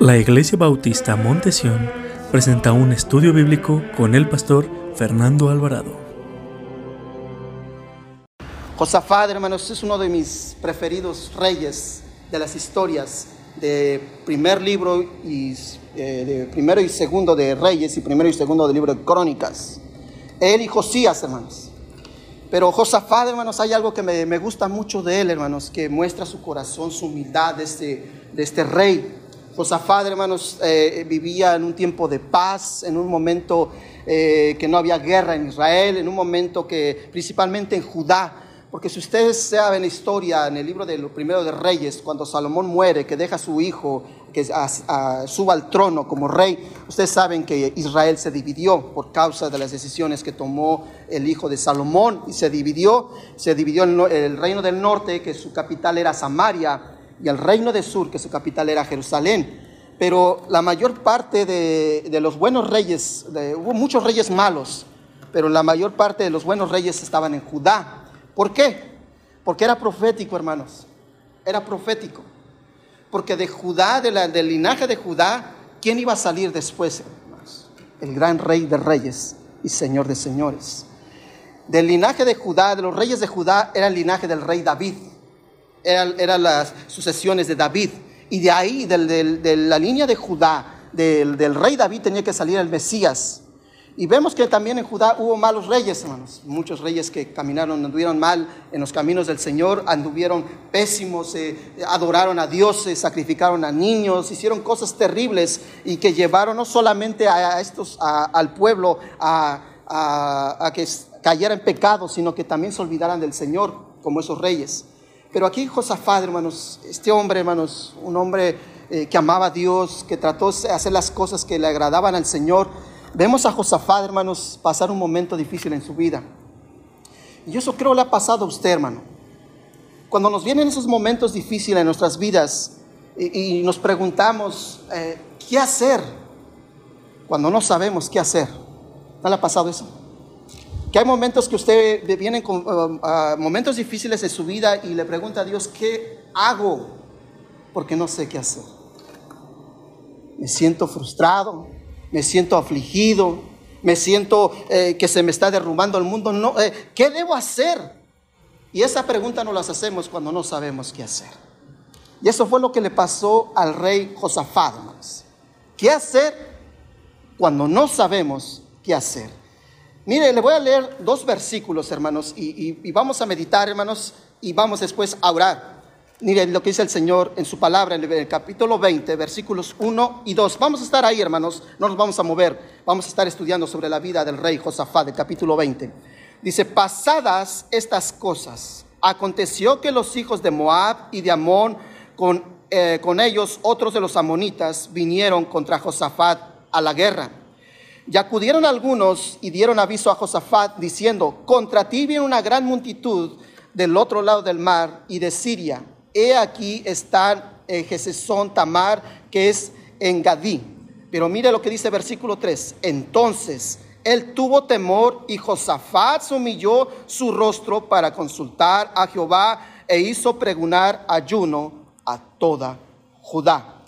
La Iglesia Bautista Montesión presenta un estudio bíblico con el pastor Fernando Alvarado. Josafat, hermanos, es uno de mis preferidos reyes de las historias de primer libro y eh, de primero y segundo de Reyes y primero y segundo del libro de Crónicas. Él y Josías, hermanos. Pero Josafat, hermanos, hay algo que me, gusta mucho de él, hermanos, que muestra su corazón, su humildad de este, de este rey. Josafat, hermanos, eh, vivía en un tiempo de paz, en un momento eh, que no había guerra en Israel, en un momento que principalmente en Judá, porque si ustedes saben la historia en el libro de lo primero de Reyes, cuando Salomón muere, que deja a su hijo, que suba al trono como rey, ustedes saben que Israel se dividió por causa de las decisiones que tomó el hijo de Salomón y se dividió, se dividió el reino del norte, que su capital era Samaria, y el reino de Sur, que su capital era Jerusalén. Pero la mayor parte de, los buenos reyes, hubo muchos reyes malos, pero la mayor parte de los buenos reyes estaban en Judá. ¿Por qué? Porque era profético, hermanos. Era profético. Porque de Judá, del linaje de Judá, ¿quién iba a salir después, hermanos? El gran rey de reyes y señor de señores. Del linaje de Judá, de los reyes de Judá, era el linaje del rey David eran, las sucesiones de David. Y de ahí, de la línea de Judá, del, rey David tenía que salir el Mesías. Y vemos que también en Judá hubo malos reyes, hermanos. Muchos reyes que caminaron, anduvieron mal en los caminos del Señor, anduvieron pésimos, eh, adoraron a dioses, sacrificaron a niños, hicieron cosas terribles y que llevaron no solamente a estos, al pueblo a, a que cayera en pecado, sino que también se olvidaran del Señor, como esos reyes. Pero aquí Josafat, hermanos, este hombre, hermanos, un hombre eh, que amaba a Dios, que trató de hacer las cosas que le agradaban al Señor, vemos a Josafat, hermanos, pasar un momento difícil en su vida. Y eso creo le ha pasado a usted, hermano. Cuando nos vienen esos momentos difíciles en nuestras vidas y, nos preguntamos, eh, ¿qué hacer? Cuando no sabemos qué hacer. ¿No le ha pasado eso? Que hay momentos que usted viene con um, momentos difíciles en su vida y le pregunta a Dios, ¿qué hago? Porque no sé qué hacer. Me siento frustrado, me siento afligido, me siento eh, que se me está derrumbando el mundo. No, eh, ¿Qué debo hacer? Y esa pregunta no las hacemos cuando no sabemos qué hacer. Y eso fue lo que le pasó al rey Josafat. ¿Qué hacer cuando no sabemos qué hacer? Mire, le voy a leer dos versículos, hermanos, y, vamos a meditar, hermanos, y vamos después a orar. Mire lo que dice el Señor en su palabra en el capítulo 20, versículos 1 y 2. Vamos a estar ahí, hermanos, no nos vamos a mover. Vamos a estar estudiando sobre la vida del rey Josafat, del capítulo 20. Dice, pasadas estas cosas, aconteció que los hijos de Moab y de Amón, con, eh, con ellos otros de los amonitas, vinieron contra Josafat a la guerra y acudieron algunos y dieron aviso a Josafat diciendo, contra ti viene una gran multitud del otro lado del mar y de Siria. He aquí está en Tamar, que es en Gadí. Pero mire lo que dice versículo 3. Entonces él tuvo temor y Josafat se humilló su rostro para consultar a Jehová e hizo pregonar ayuno a toda Judá.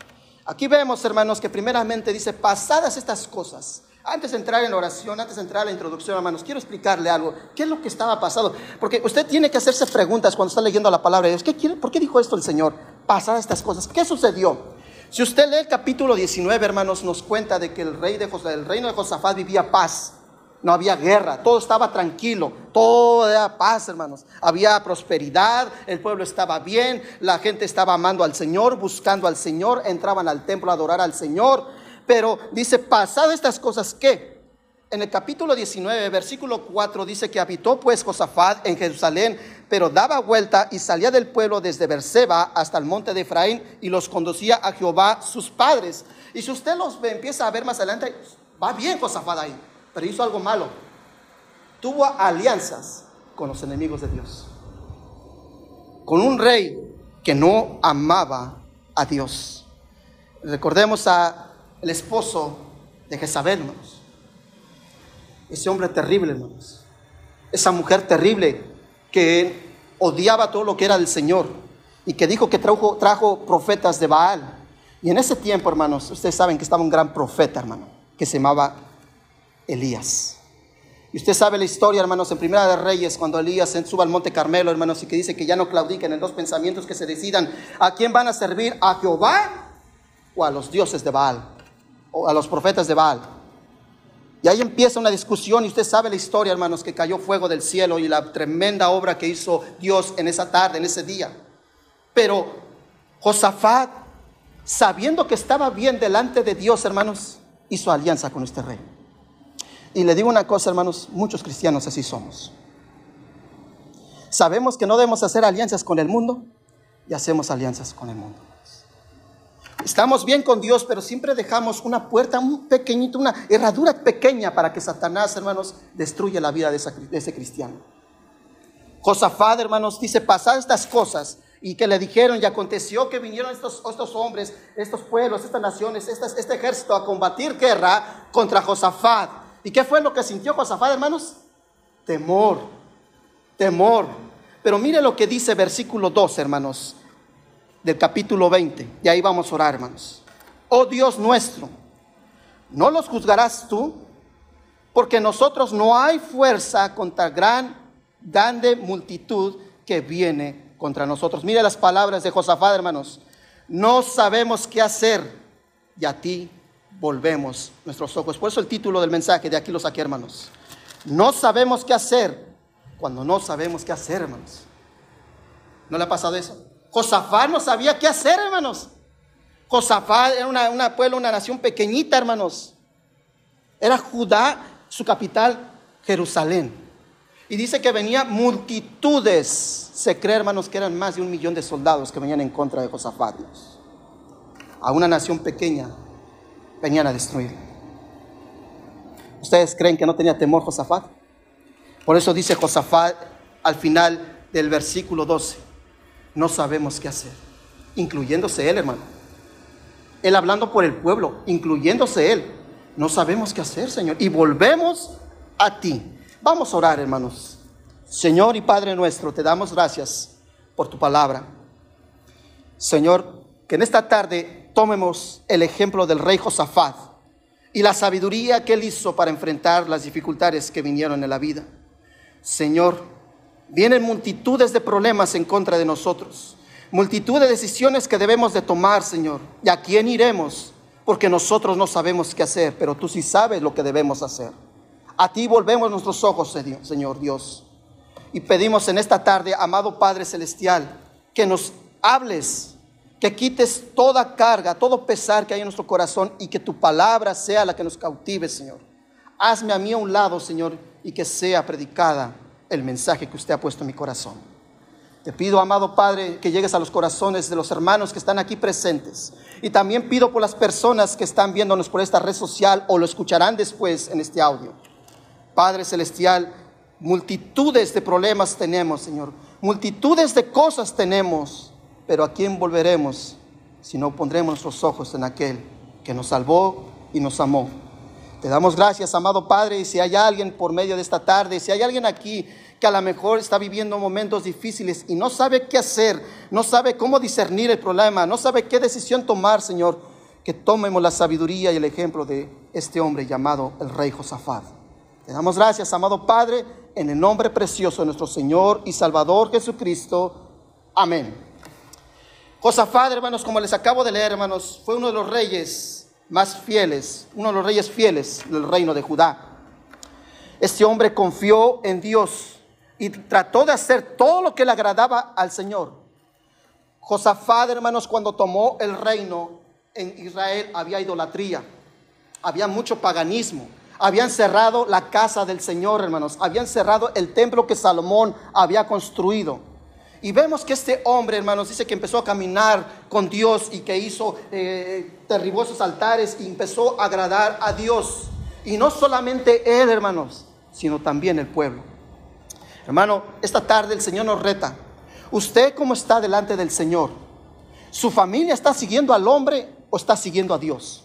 Aquí vemos, hermanos, que primeramente dice, pasadas estas cosas, antes de entrar en oración, antes de entrar a la introducción, hermanos, quiero explicarle algo. ¿Qué es lo que estaba pasando? Porque usted tiene que hacerse preguntas cuando está leyendo la palabra de Dios. ¿Qué quiere? ¿Por qué dijo esto el Señor? Pasadas estas cosas. ¿Qué sucedió? Si usted lee el capítulo 19, hermanos, nos cuenta de que el, rey de el reino de Josafat vivía paz. No había guerra, todo estaba tranquilo, todo era paz, hermanos. Había prosperidad, el pueblo estaba bien, la gente estaba amando al Señor, buscando al Señor, entraban al templo a adorar al Señor. Pero dice, pasado estas cosas, ¿qué? En el capítulo 19, versículo 4 dice que habitó pues Josafat en Jerusalén, pero daba vuelta y salía del pueblo desde Berseba hasta el monte de Efraín y los conducía a Jehová sus padres. Y si usted los empieza a ver más adelante, va bien Josafat ahí, pero hizo algo malo. Tuvo alianzas con los enemigos de Dios. Con un rey que no amaba a Dios. Recordemos a el esposo de Jezabel, hermanos. Ese hombre terrible, hermanos. Esa mujer terrible que odiaba todo lo que era del Señor y que dijo que trajo, trajo profetas de Baal. Y en ese tiempo, hermanos, ustedes saben que estaba un gran profeta, hermano, que se llamaba Elías. Y usted sabe la historia, hermanos, en Primera de Reyes, cuando Elías suba al Monte Carmelo, hermanos, y que dice que ya no claudiquen en dos pensamientos que se decidan a quién van a servir, a Jehová o a los dioses de Baal, a los profetas de Baal. Y ahí empieza una discusión y usted sabe la historia, hermanos, que cayó fuego del cielo y la tremenda obra que hizo Dios en esa tarde, en ese día. Pero Josafat, sabiendo que estaba bien delante de Dios, hermanos, hizo alianza con este rey. Y le digo una cosa, hermanos, muchos cristianos así somos. Sabemos que no debemos hacer alianzas con el mundo y hacemos alianzas con el mundo. Estamos bien con Dios, pero siempre dejamos una puerta, un pequeñito, una herradura pequeña para que Satanás, hermanos, destruya la vida de, ese cristiano. Josafat, hermanos, dice, pasar estas cosas y que le dijeron y aconteció que vinieron estos, estos hombres, estos pueblos, estas naciones, este ejército a combatir guerra contra Josafat. ¿Y qué fue lo que sintió Josafat, hermanos? Temor, temor. Pero mire lo que dice versículo 2, hermanos, del capítulo 20. Y ahí vamos a orar, hermanos. Oh Dios nuestro, no los juzgarás tú, porque nosotros no hay fuerza contra gran, grande multitud que viene contra nosotros. Mire las palabras de Josafat, hermanos. No sabemos qué hacer y a ti volvemos nuestros ojos. Por eso el título del mensaje, de aquí lo saqué, hermanos. No sabemos qué hacer cuando no sabemos qué hacer, hermanos. ¿No le ha pasado eso? Josafat no sabía qué hacer, hermanos. Josafat era una, una pueblo, una nación pequeñita, hermanos. Era Judá, su capital, Jerusalén. Y dice que venía multitudes. Se cree, hermanos, que eran más de un millón de soldados que venían en contra de Josafat. A una nación pequeña venían a destruir. ¿Ustedes creen que no tenía temor Josafat? Por eso dice Josafat al final del versículo 12, no sabemos qué hacer, incluyéndose él, hermano. Él hablando por el pueblo, incluyéndose él. No sabemos qué hacer, Señor. Y volvemos a ti. Vamos a orar, hermanos. Señor y Padre nuestro, te damos gracias por tu palabra. Señor, que en esta tarde tomemos el ejemplo del rey Josafat y la sabiduría que él hizo para enfrentar las dificultades que vinieron en la vida. Señor, vienen multitudes de problemas en contra de nosotros, multitud de decisiones que debemos de tomar, Señor. ¿Y a quién iremos? Porque nosotros no sabemos qué hacer, pero tú sí sabes lo que debemos hacer. A ti volvemos nuestros ojos, Señor Dios. Y pedimos en esta tarde, amado Padre Celestial, que nos hables que quites toda carga, todo pesar que hay en nuestro corazón y que tu palabra sea la que nos cautive, Señor. Hazme a mí a un lado, Señor, y que sea predicada el mensaje que usted ha puesto en mi corazón. Te pido, amado Padre, que llegues a los corazones de los hermanos que están aquí presentes. Y también pido por las personas que están viéndonos por esta red social o lo escucharán después en este audio. Padre Celestial, multitudes de problemas tenemos, Señor. Multitudes de cosas tenemos pero ¿a quién volveremos si no pondremos nuestros ojos en aquel que nos salvó y nos amó? Te damos gracias, amado Padre, y si hay alguien por medio de esta tarde, si hay alguien aquí que a lo mejor está viviendo momentos difíciles y no sabe qué hacer, no sabe cómo discernir el problema, no sabe qué decisión tomar, Señor, que tomemos la sabiduría y el ejemplo de este hombre llamado el rey Josafat. Te damos gracias, amado Padre, en el nombre precioso de nuestro Señor y Salvador Jesucristo. Amén. Josafat, hermanos, como les acabo de leer, hermanos, fue uno de los reyes más fieles, uno de los reyes fieles del reino de Judá. Este hombre confió en Dios y trató de hacer todo lo que le agradaba al Señor. Josafat, hermanos, cuando tomó el reino en Israel había idolatría, había mucho paganismo, habían cerrado la casa del Señor, hermanos, habían cerrado el templo que Salomón había construido. Y vemos que este hombre, hermanos, dice que empezó a caminar con Dios y que hizo, eh, derribó esos altares y empezó a agradar a Dios. Y no solamente él, hermanos, sino también el pueblo. Hermano, esta tarde el Señor nos reta. ¿Usted cómo está delante del Señor? ¿Su familia está siguiendo al hombre o está siguiendo a Dios?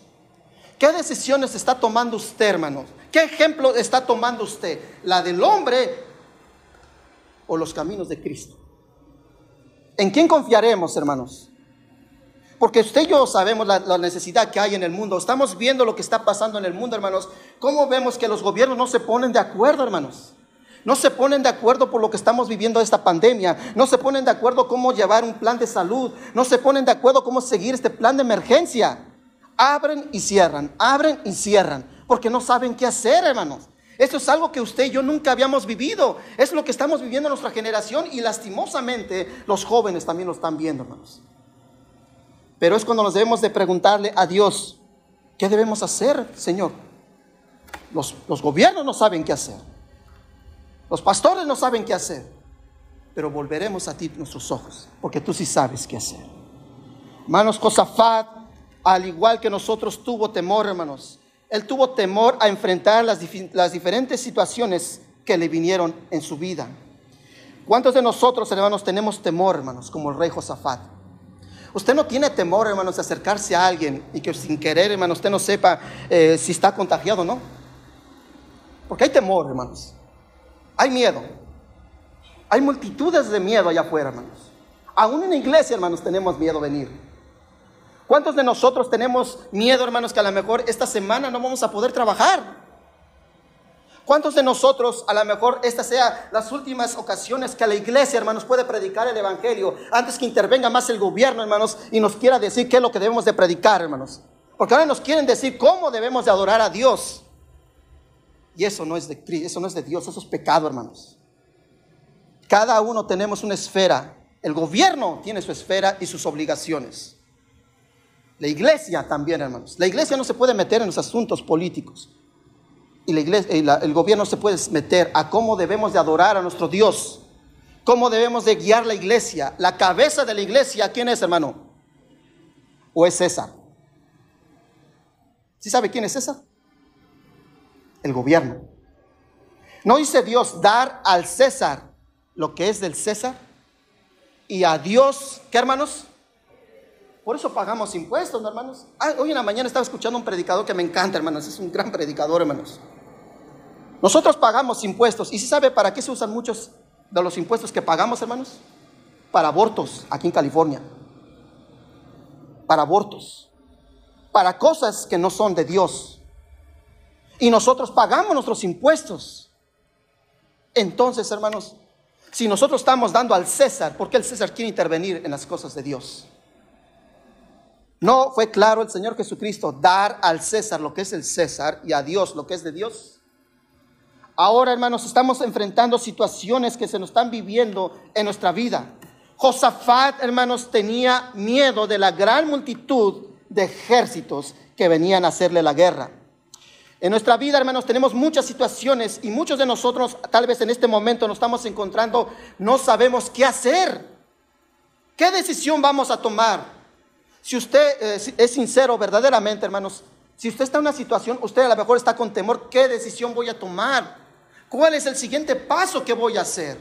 ¿Qué decisiones está tomando usted, hermanos? ¿Qué ejemplo está tomando usted? ¿La del hombre o los caminos de Cristo? ¿En quién confiaremos, hermanos? Porque usted y yo sabemos la, la, necesidad que hay en el mundo. Estamos viendo lo que está pasando en el mundo, hermanos. ¿Cómo vemos que los gobiernos no se ponen de acuerdo, hermanos? No se ponen de acuerdo por lo que estamos viviendo esta pandemia. No se ponen de acuerdo cómo llevar un plan de salud. No se ponen de acuerdo cómo seguir este plan de emergencia. Abren y cierran, abren y cierran, porque no saben qué hacer, hermanos. Esto es algo que usted y yo nunca habíamos vivido. Es lo que estamos viviendo en nuestra generación y lastimosamente los jóvenes también lo están viendo, hermanos. Pero es cuando nos debemos de preguntarle a Dios, ¿qué debemos hacer, Señor? Los, los gobiernos no saben qué hacer. Los pastores no saben qué hacer. Pero volveremos a ti nuestros ojos, porque tú sí sabes qué hacer. Hermanos, Josafat, al igual que nosotros, tuvo temor, hermanos él tuvo temor a enfrentar las, diferentes situaciones que le vinieron en su vida. ¿Cuántos de nosotros, hermanos, tenemos temor, hermanos, como el rey Josafat? Usted no tiene temor, hermanos, de acercarse a alguien y que sin querer, hermanos, usted no sepa eh, si está contagiado o no. Porque hay temor, hermanos. Hay miedo. Hay multitudes de miedo allá afuera, hermanos. Aún en la iglesia, hermanos, tenemos miedo a venir. ¿Cuántos de nosotros tenemos miedo, hermanos, que a lo mejor esta semana no vamos a poder trabajar? ¿Cuántos de nosotros a lo mejor esta sea las últimas ocasiones que la iglesia, hermanos, puede predicar el Evangelio antes que intervenga más el gobierno, hermanos, y nos quiera decir qué es lo que debemos de predicar, hermanos? Porque ahora nos quieren decir cómo debemos de adorar a Dios. Y eso no es de eso no es de Dios, eso es pecado, hermanos. Cada uno tenemos una esfera. El gobierno tiene su esfera y sus obligaciones. La iglesia también, hermanos. La iglesia no se puede meter en los asuntos políticos. Y la iglesia, eh, el gobierno se puede meter a cómo debemos de adorar a nuestro Dios. Cómo debemos de guiar la iglesia. La cabeza de la iglesia, ¿quién es, hermano? ¿O es César? ¿Sí sabe quién es César? El gobierno. ¿No dice Dios dar al César lo que es del César? Y a Dios, ¿qué hermanos? Por eso pagamos impuestos, hermanos. Ah, hoy en la mañana estaba escuchando un predicador que me encanta, hermanos. Es un gran predicador, hermanos. Nosotros pagamos impuestos. ¿Y si sabe para qué se usan muchos de los impuestos que pagamos, hermanos? Para abortos aquí en California. Para abortos. Para cosas que no son de Dios. Y nosotros pagamos nuestros impuestos. Entonces, hermanos, si nosotros estamos dando al César, ¿por qué el César quiere intervenir en las cosas de Dios? ¿No fue claro el Señor Jesucristo dar al César lo que es el César y a Dios lo que es de Dios? Ahora, hermanos, estamos enfrentando situaciones que se nos están viviendo en nuestra vida. Josafat, hermanos, tenía miedo de la gran multitud de ejércitos que venían a hacerle la guerra. En nuestra vida, hermanos, tenemos muchas situaciones y muchos de nosotros, tal vez en este momento, nos estamos encontrando, no sabemos qué hacer. ¿Qué decisión vamos a tomar? Si usted eh, es sincero verdaderamente, hermanos, si usted está en una situación, usted a lo mejor está con temor, ¿qué decisión voy a tomar? ¿Cuál es el siguiente paso que voy a hacer?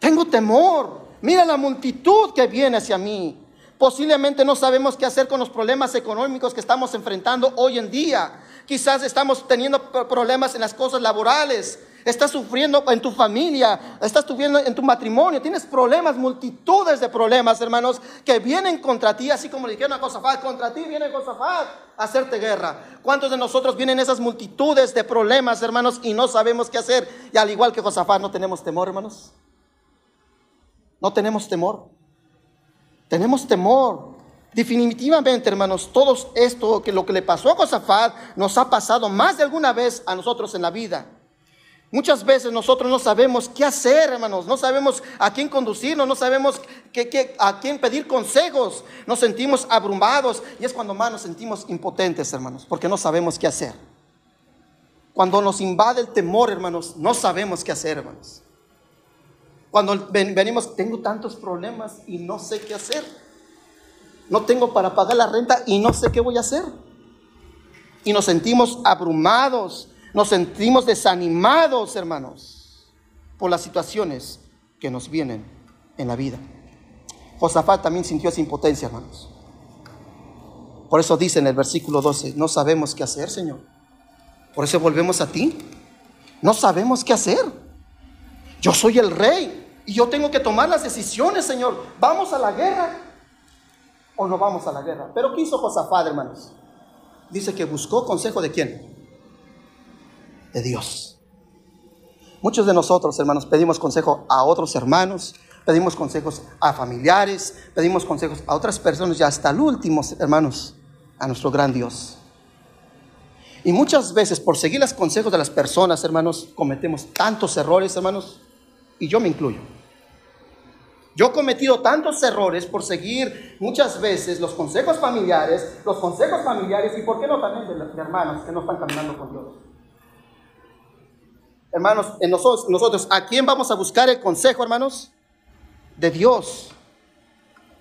Tengo temor. Mira la multitud que viene hacia mí. Posiblemente no sabemos qué hacer con los problemas económicos que estamos enfrentando hoy en día. Quizás estamos teniendo problemas en las cosas laborales estás sufriendo en tu familia, estás sufriendo en tu matrimonio, tienes problemas, multitudes de problemas, hermanos, que vienen contra ti, así como le dijeron a Josafat, contra ti viene Josafat a hacerte guerra. ¿Cuántos de nosotros vienen esas multitudes de problemas, hermanos, y no sabemos qué hacer? Y al igual que Josafat, no tenemos temor, hermanos. No tenemos temor. Tenemos temor. Definitivamente, hermanos, todo esto que lo que le pasó a Josafat nos ha pasado más de alguna vez a nosotros en la vida. Muchas veces nosotros no sabemos qué hacer, hermanos, no sabemos a quién conducirnos, no sabemos a quién pedir consejos, nos sentimos abrumados y es cuando más nos sentimos impotentes, hermanos, porque no sabemos qué hacer. Cuando nos invade el temor, hermanos, no sabemos qué hacer, hermanos. Cuando venimos, tengo tantos problemas y no sé qué hacer. No tengo para pagar la renta y no sé qué voy a hacer. Y nos sentimos abrumados, nos sentimos desanimados, hermanos, por las situaciones que nos vienen en la vida. Josafat también sintió esa impotencia, hermanos. Por eso dice en el versículo 12, no sabemos qué hacer, Señor. Por eso volvemos a ti. No sabemos qué hacer. Yo soy el rey y yo tengo que tomar las decisiones, Señor. Vamos a la guerra. o no vamos a la guerra. Pero ¿qué hizo Josafat, hermanos? Dice que buscó consejo de quién? De Dios. Muchos de nosotros, hermanos, pedimos consejo a otros hermanos, pedimos consejos a familiares, pedimos consejos a otras personas y hasta el último, hermanos, a nuestro gran Dios. Y muchas veces por seguir los consejos de las personas, hermanos, cometemos tantos errores, hermanos, y yo me incluyo. Yo he cometido tantos errores por seguir muchas veces los consejos familiares, los consejos familiares y por qué no también de, hermanos que no están caminando con Dios. Hermanos, en nosotros, nosotros, ¿a quién vamos a buscar el consejo, hermanos? De Dios.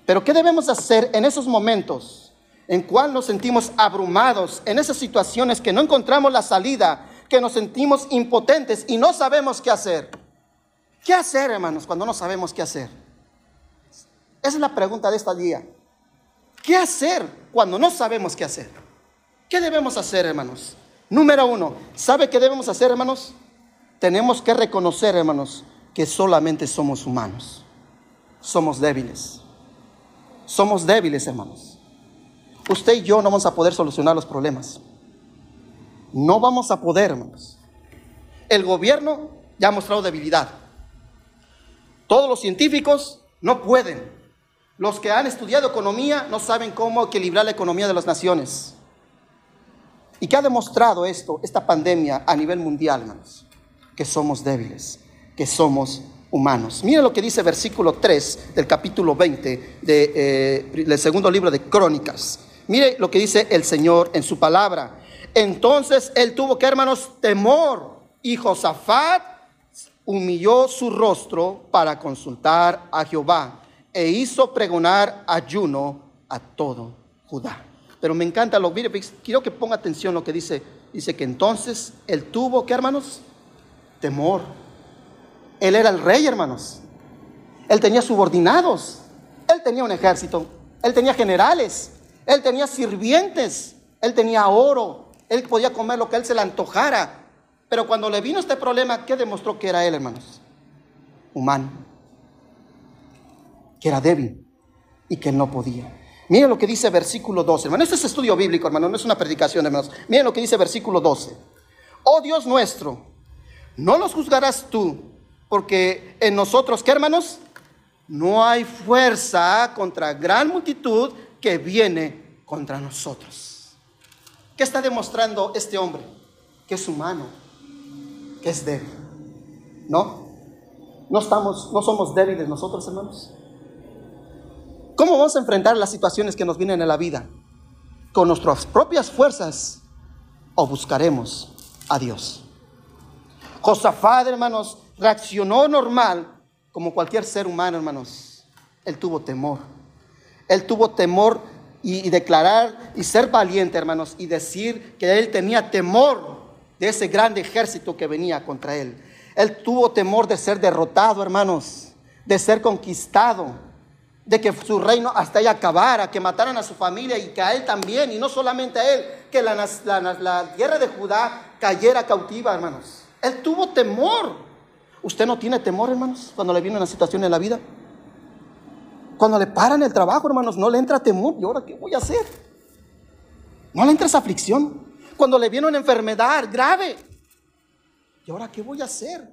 Pero ¿qué debemos hacer en esos momentos en cual nos sentimos abrumados, en esas situaciones que no encontramos la salida, que nos sentimos impotentes y no sabemos qué hacer? ¿Qué hacer, hermanos, cuando no sabemos qué hacer? Esa es la pregunta de este día. ¿Qué hacer cuando no sabemos qué hacer? ¿Qué debemos hacer, hermanos? Número uno, ¿sabe qué debemos hacer, hermanos? Tenemos que reconocer, hermanos, que solamente somos humanos. Somos débiles. Somos débiles, hermanos. Usted y yo no vamos a poder solucionar los problemas. No vamos a poder, hermanos. El gobierno ya ha mostrado debilidad. Todos los científicos no pueden. Los que han estudiado economía no saben cómo equilibrar la economía de las naciones. ¿Y qué ha demostrado esto, esta pandemia a nivel mundial, hermanos? Que somos débiles, que somos humanos. Mire lo que dice versículo 3 del capítulo 20 de, eh, del segundo libro de Crónicas. Mire lo que dice el Señor en su palabra. Entonces él tuvo que, hermanos, temor y Josafat humilló su rostro para consultar a Jehová e hizo pregonar ayuno a todo Judá. Pero me encanta lo, mire, quiero que ponga atención lo que dice. Dice que entonces él tuvo, ¿qué hermanos? Temor. Él era el rey, hermanos. Él tenía subordinados. Él tenía un ejército. Él tenía generales. Él tenía sirvientes. Él tenía oro. Él podía comer lo que él se le antojara. Pero cuando le vino este problema, ¿qué demostró que era él, hermanos? Humano que era débil y que no podía. Miren lo que dice versículo 12, hermano. Este es estudio bíblico, hermano, no es una predicación, hermanos. Miren lo que dice versículo 12. Oh Dios nuestro, no los juzgarás tú, porque en nosotros, ¿qué hermanos? No hay fuerza contra gran multitud que viene contra nosotros. ¿Qué está demostrando este hombre? Que es humano, que es débil. ¿No? No estamos, no somos débiles nosotros, hermanos. ¿Cómo vamos a enfrentar las situaciones que nos vienen en la vida? ¿Con nuestras propias fuerzas o buscaremos a Dios? Josafat, hermanos, reaccionó normal como cualquier ser humano, hermanos. Él tuvo temor. Él tuvo temor y, declarar y ser valiente, hermanos, y decir que él tenía temor de ese grande ejército que venía contra él. Él tuvo temor de ser derrotado, hermanos, de ser conquistado de que su reino hasta ahí acabara, que mataran a su familia y que a él también, y no solamente a él, que la, la, tierra de Judá cayera cautiva, hermanos. Él tuvo temor. ¿Usted no tiene temor, hermanos, cuando le viene una situación en la vida? Cuando le paran el trabajo, hermanos, no le entra temor. ¿Y ahora qué voy a hacer? No le entra esa aflicción. Cuando le viene una enfermedad grave. ¿Y ahora qué voy a hacer?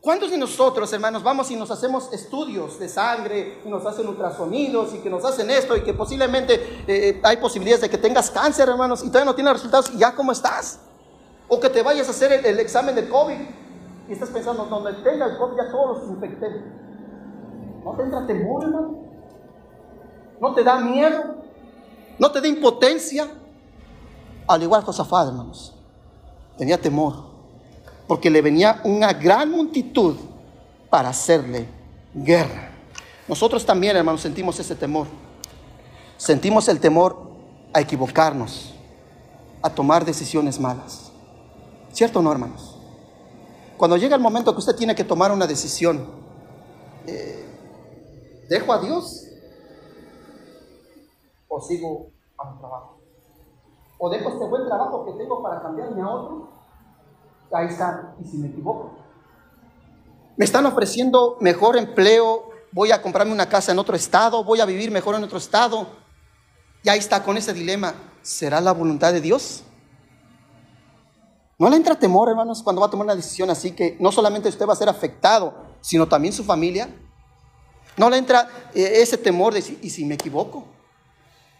¿Cuántos de nosotros, hermanos, vamos y nos hacemos estudios de sangre y nos hacen ultrasonidos y que nos hacen esto y que posiblemente eh, hay posibilidades de que tengas cáncer, hermanos, y todavía no tienes resultados y ya cómo estás? O que te vayas a hacer el, examen del COVID y estás pensando, donde tenga el COVID ya todos los infecté. ¿No te entra temor, hermano? ¿No te da miedo? ¿No te da impotencia? Al igual Josafat, hermanos, tenía temor porque le venía una gran multitud para hacerle guerra. Nosotros también, hermanos, sentimos ese temor. Sentimos el temor a equivocarnos, a tomar decisiones malas. ¿Cierto o no, hermanos? Cuando llega el momento que usted tiene que tomar una decisión, eh, ¿dejo a Dios o sigo a mi trabajo? ¿O dejo este buen trabajo que tengo para cambiarme a otro? ahí está, y si me equivoco. Me están ofreciendo mejor empleo, voy a comprarme una casa en otro estado, voy a vivir mejor en otro estado. Y ahí está con ese dilema, ¿será la voluntad de Dios? ¿No le entra temor, hermanos, cuando va a tomar una decisión así que no solamente usted va a ser afectado, sino también su familia? ¿No le entra eh, ese temor de, ¿y si me equivoco?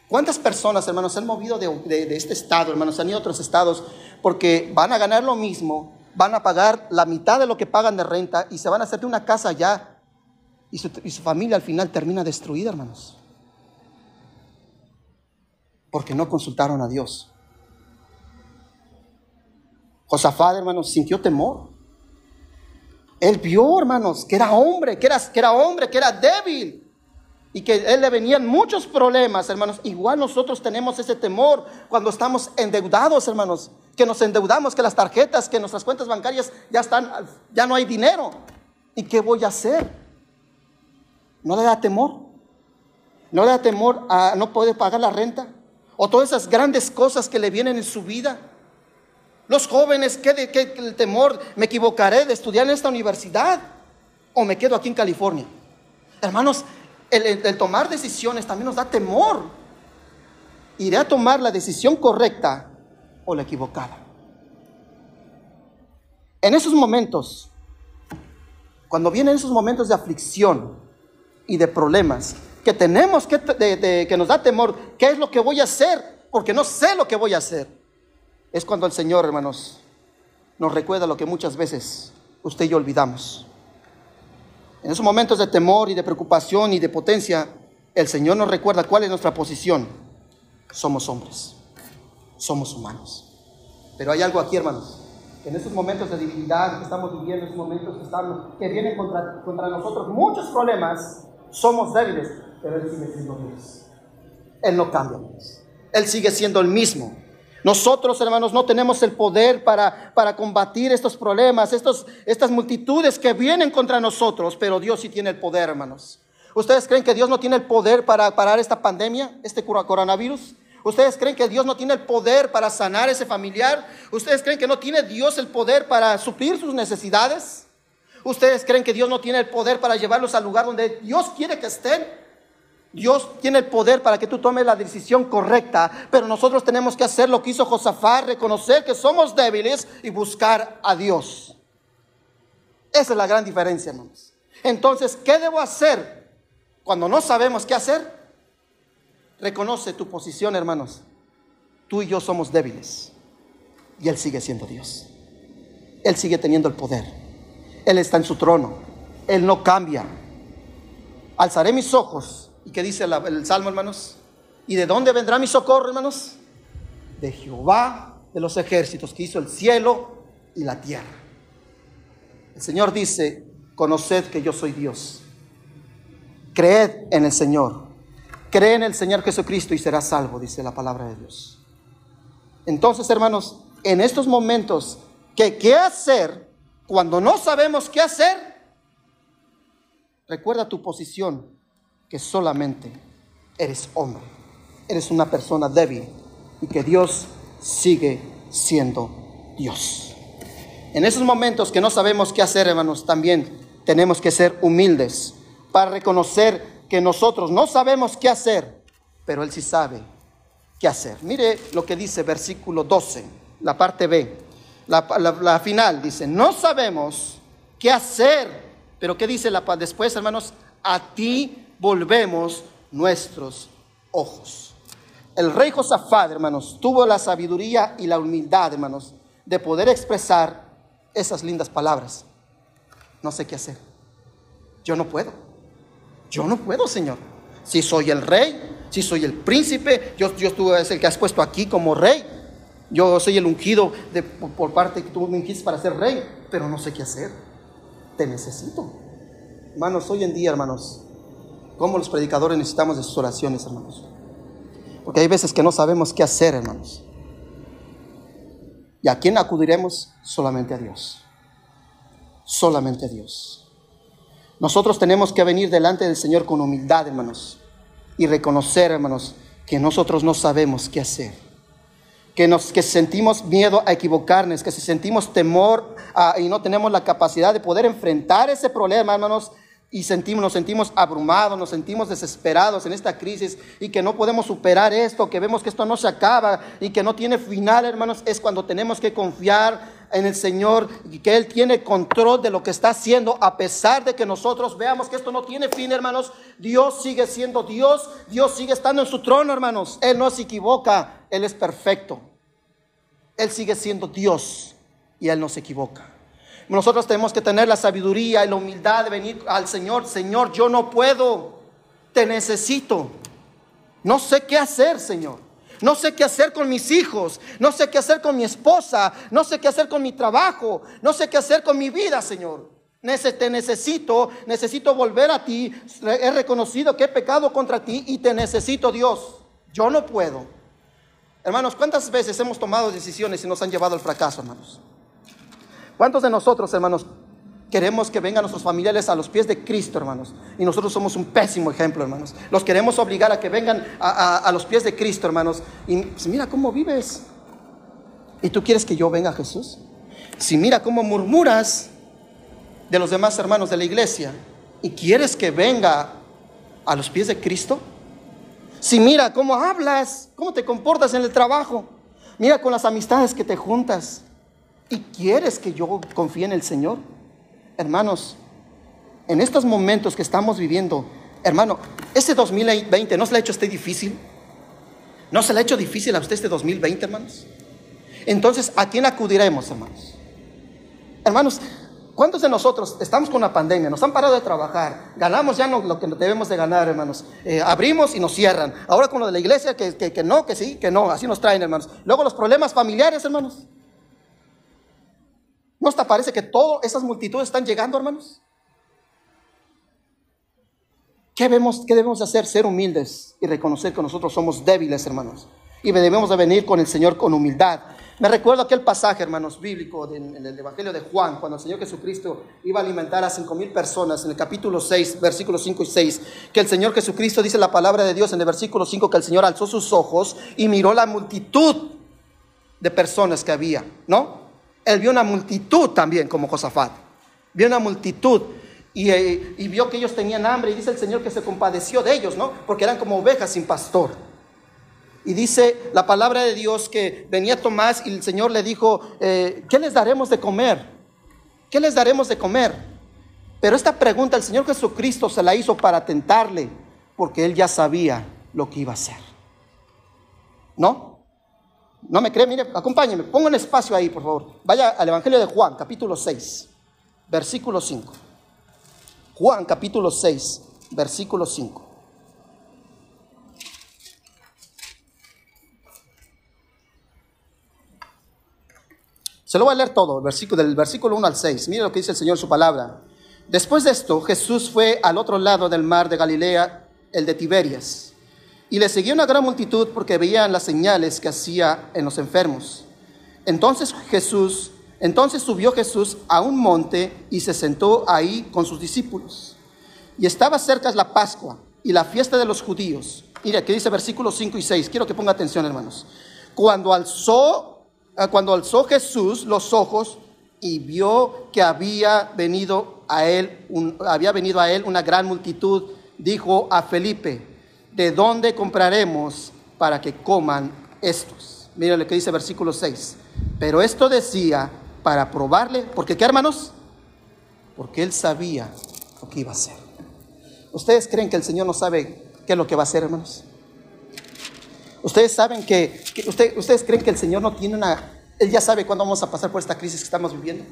¿Cuántas personas, hermanos, se han movido de, este estado, hermanos, han ido a otros estados porque van a ganar lo mismo, van a pagar la mitad de lo que pagan de renta y se van a hacer de una casa allá y su familia al final termina destruida, hermanos? Porque no consultaron a Dios. Josafat, hermanos, sintió temor. Él vio, hermanos, que era hombre, que era, que era hombre, que era débil. Y que él le venían muchos problemas, hermanos. Igual nosotros tenemos ese temor cuando estamos endeudados, hermanos. Que nos endeudamos, que las tarjetas, que nuestras cuentas bancarias ya están, ya no hay dinero. ¿Y qué voy a hacer? ¿No le da temor? ¿No le da temor a no poder pagar la renta? ¿O todas esas grandes cosas que le vienen en su vida? Los jóvenes, ¿qué, de, qué el temor? ¿Me equivocaré de estudiar en esta universidad? ¿O me quedo aquí en California? Hermanos, el, tomar decisiones también nos da temor. ¿Iré a tomar la decisión correcta o la equivocada? En esos momentos, cuando vienen esos momentos de aflicción y de problemas, que tenemos que, que nos da temor, ¿qué es lo que voy a hacer? Porque no sé lo que voy a hacer es cuando el Señor, hermanos, nos recuerda lo que muchas veces usted y yo olvidamos. En esos momentos de temor y de preocupación y de potencia, el Señor nos recuerda cuál es nuestra posición. Somos hombres, somos humanos. Pero hay algo aquí, hermanos, que en estos momentos de debilidad que estamos viviendo, en estos momentos que vienen contra, contra nosotros muchos problemas, somos débiles, pero Él sigue siendo Dios. Él no cambia, Él sigue siendo el mismo. Nosotros, hermanos, no tenemos el poder para, para combatir estos problemas, estos, estas multitudes que vienen contra nosotros, pero Dios sí tiene el poder, hermanos. ¿Ustedes creen que Dios no tiene el poder para parar esta pandemia, este coronavirus? ¿Ustedes creen que Dios no tiene el poder para sanar ese familiar? ¿Ustedes creen que no tiene Dios el poder para suplir sus necesidades? ¿Ustedes creen que Dios no tiene el poder para llevarlos al lugar donde Dios quiere que estén? Dios tiene el poder para que tú tomes la decisión correcta, pero nosotros tenemos que hacer lo que hizo Josafat, reconocer que somos débiles y buscar a Dios. Esa es la gran diferencia, hermanos. Entonces, ¿qué debo hacer cuando no sabemos qué hacer? Reconoce tu posición, hermanos. Tú y yo somos débiles y Él sigue siendo Dios. Él sigue teniendo el poder. Él está en su trono. Él no cambia. Alzaré mis ojos ¿Y qué dice el Salmo, hermanos? ¿Y de dónde vendrá mi socorro, hermanos? De Jehová de los ejércitos que hizo el cielo y la tierra. El Señor dice, conoced que yo soy Dios. Creed en el Señor. Cree en el Señor Jesucristo y serás salvo, dice la palabra de Dios. Entonces, hermanos, en estos momentos, ¿qué, ¿qué hacer cuando no sabemos qué hacer? Recuerda tu posición que solamente eres hombre, eres una persona débil y que Dios sigue siendo Dios. En esos momentos que no sabemos qué hacer, hermanos, también tenemos que ser humildes para reconocer que nosotros no sabemos qué hacer, pero Él sí sabe qué hacer. Mire lo que dice versículo 12, la parte B, la, final, dice, no sabemos qué hacer, pero ¿qué dice la, después, hermanos? A ti volvemos nuestros ojos. El rey Josafat, hermanos, tuvo la sabiduría y la humildad, hermanos, de poder expresar esas lindas palabras. No sé qué hacer. Yo no puedo. Yo no puedo, Señor. Si soy el rey, si soy el príncipe, yo, yo es el que has puesto aquí como rey. Yo soy el ungido de, por parte que tú me ungiste para ser rey, pero no sé qué hacer. Te necesito. Hermanos, hoy en día, hermanos, cómo los predicadores necesitamos de sus oraciones, hermanos. Porque hay veces que no sabemos qué hacer, hermanos. ¿Y a quién acudiremos? Solamente a Dios. Solamente a Dios. Nosotros tenemos que venir delante del Señor con humildad, hermanos, y reconocer, hermanos, que nosotros no sabemos qué hacer. Que, nos, que sentimos miedo a equivocarnos, que si sentimos temor y no tenemos la capacidad de poder enfrentar ese problema, hermanos, y sentimos, nos sentimos abrumados, nos sentimos desesperados en esta crisis y que no podemos superar esto, que vemos que esto no se acaba y que no tiene final, hermanos, es cuando tenemos que confiar en el Señor y que Él tiene control de lo que está haciendo, a pesar de que nosotros veamos que esto no tiene fin, hermanos. Dios sigue siendo Dios, Dios sigue estando en su trono, hermanos. Él no se equivoca, Él es perfecto. Él sigue siendo Dios y Él no se equivoca. Nosotros tenemos que tener la sabiduría y la humildad de venir al Señor. Señor, yo no puedo, te necesito. No sé qué hacer, Señor. No sé qué hacer con mis hijos. No sé qué hacer con mi esposa. No sé qué hacer con mi trabajo. No sé qué hacer con mi vida, Señor. Te necesito, necesito volver a ti. He reconocido que he pecado contra ti y te necesito, Dios. Yo no puedo. Hermanos, ¿cuántas veces hemos tomado decisiones y nos han llevado al fracaso, hermanos? ¿Cuántos de nosotros, hermanos, queremos que vengan nuestros familiares a los pies de Cristo, hermanos? Y nosotros somos un pésimo ejemplo, hermanos. Los queremos obligar a que vengan a, los pies de Cristo, hermanos. Y pues, mira cómo vives. ¿Y tú quieres que yo venga a Jesús? Si mira cómo murmuras de los demás hermanos de la iglesia y quieres que venga a los pies de Cristo, si mira cómo hablas, cómo te comportas en el trabajo, mira con las amistades que te juntas, ¿Y quieres que yo confíe en el Señor? Hermanos, en estos momentos que estamos viviendo, hermano, ese 2020 no se le ha hecho usted difícil. ¿No se le ha hecho difícil a usted este 2020, hermanos? Entonces, ¿a quién acudiremos, hermanos? Hermanos, ¿cuántos de nosotros estamos con una pandemia? Nos han parado de trabajar, ganamos ya lo que debemos de ganar, hermanos. Eh, abrimos y nos cierran. Ahora con lo de la iglesia, que, que no, que sí, que no, así nos traen, hermanos. Luego los problemas familiares, hermanos. ¿No te parece que todas esas multitudes están llegando, hermanos? ¿Qué, vemos, ¿Qué debemos hacer? Ser humildes y reconocer que nosotros somos débiles, hermanos. Y debemos de venir con el Señor con humildad. Me recuerdo aquel pasaje, hermanos, bíblico en el Evangelio de Juan, cuando el Señor Jesucristo iba a alimentar a cinco mil personas, en el capítulo 6, versículos 5 y 6, que el Señor Jesucristo dice la palabra de Dios en el versículo 5, que el Señor alzó sus ojos y miró la multitud de personas que había, ¿no? Él vio una multitud también como Josafat. Vio una multitud eh, y, vio que ellos tenían hambre y dice el Señor que se compadeció de ellos, ¿no? Porque eran como ovejas sin pastor. Y dice la palabra de Dios que venía Tomás y el Señor le dijo, eh, ¿qué les daremos de comer? ¿Qué les daremos de comer? Pero esta pregunta el Señor Jesucristo se la hizo para tentarle, porque él ya sabía lo que iba a hacer. ¿No? No me cree, mire, acompáñeme, pongo un espacio ahí, por favor. Vaya al Evangelio de Juan, capítulo 6, versículo 5. Juan, capítulo 6, versículo 5. Se lo voy a leer todo, versículo, del versículo 1 al 6. Mire lo que dice el Señor en su palabra. Después de esto, Jesús fue al otro lado del mar de Galilea, el de Tiberias y le seguía una gran multitud porque veían las señales que hacía en los enfermos. Entonces Jesús, entonces subió Jesús a un monte y se sentó ahí con sus discípulos. Y estaba cerca la Pascua y la fiesta de los judíos. Mira, que dice versículos 5 y 6. Quiero que ponga atención, hermanos. Cuando alzó, eh, cuando alzó Jesús los ojos y vio que había venido a él, había venido a él una gran multitud, dijo a Felipe, ¿de dónde compraremos para que coman estos? Mira lo que dice versículo 6. Pero esto decía para probarle, porque qué hermanos? Porque él sabía lo que iba a hacer. ¿Ustedes creen que el Señor no sabe qué es lo que va a hacer, hermanos? Ustedes saben que, ustedes creen que el Señor no tiene una, Él ya sabe cuándo vamos a pasar por esta crisis que estamos viviendo.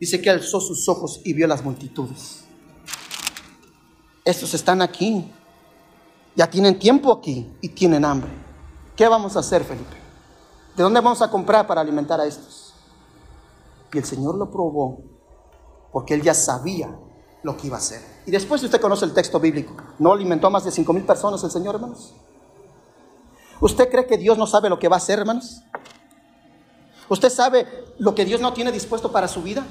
Dice que alzó sus ojos y vio las multitudes. Estos están aquí. Ya tienen tiempo aquí y tienen hambre. ¿Qué vamos a hacer, Felipe? ¿De dónde vamos a comprar para alimentar a estos? Y el Señor lo probó porque Él ya sabía lo que iba a hacer. Y después usted conoce el texto bíblico. ¿No alimentó a más de cinco mil personas el Señor, hermanos? ¿Usted cree que Dios no sabe lo que va a hacer, hermanos? ¿Usted sabe lo que Dios no tiene dispuesto para su vida?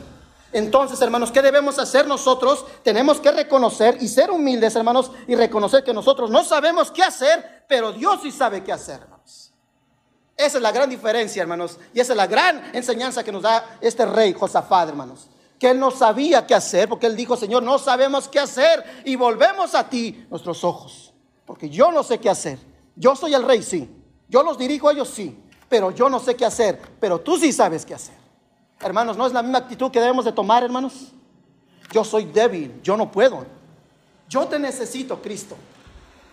Entonces, hermanos, ¿qué debemos hacer nosotros? Tenemos que reconocer y ser humildes, hermanos, y reconocer que nosotros no sabemos qué hacer, pero Dios sí sabe qué hacer, hermanos. Esa es la gran diferencia, hermanos, y esa es la gran enseñanza que nos da este rey Josafat, hermanos. que él no sabía qué hacer, porque él dijo, Señor, no sabemos qué hacer y volvemos a ti nuestros ojos, porque yo no sé qué hacer. Yo soy el rey, sí. Yo los dirijo a ellos, sí, pero yo no sé qué hacer, pero tú sí sabes qué hacer. Hermanos, ¿no es la misma actitud que debemos de tomar, hermanos? Yo soy débil, yo no puedo. Yo te necesito, Cristo.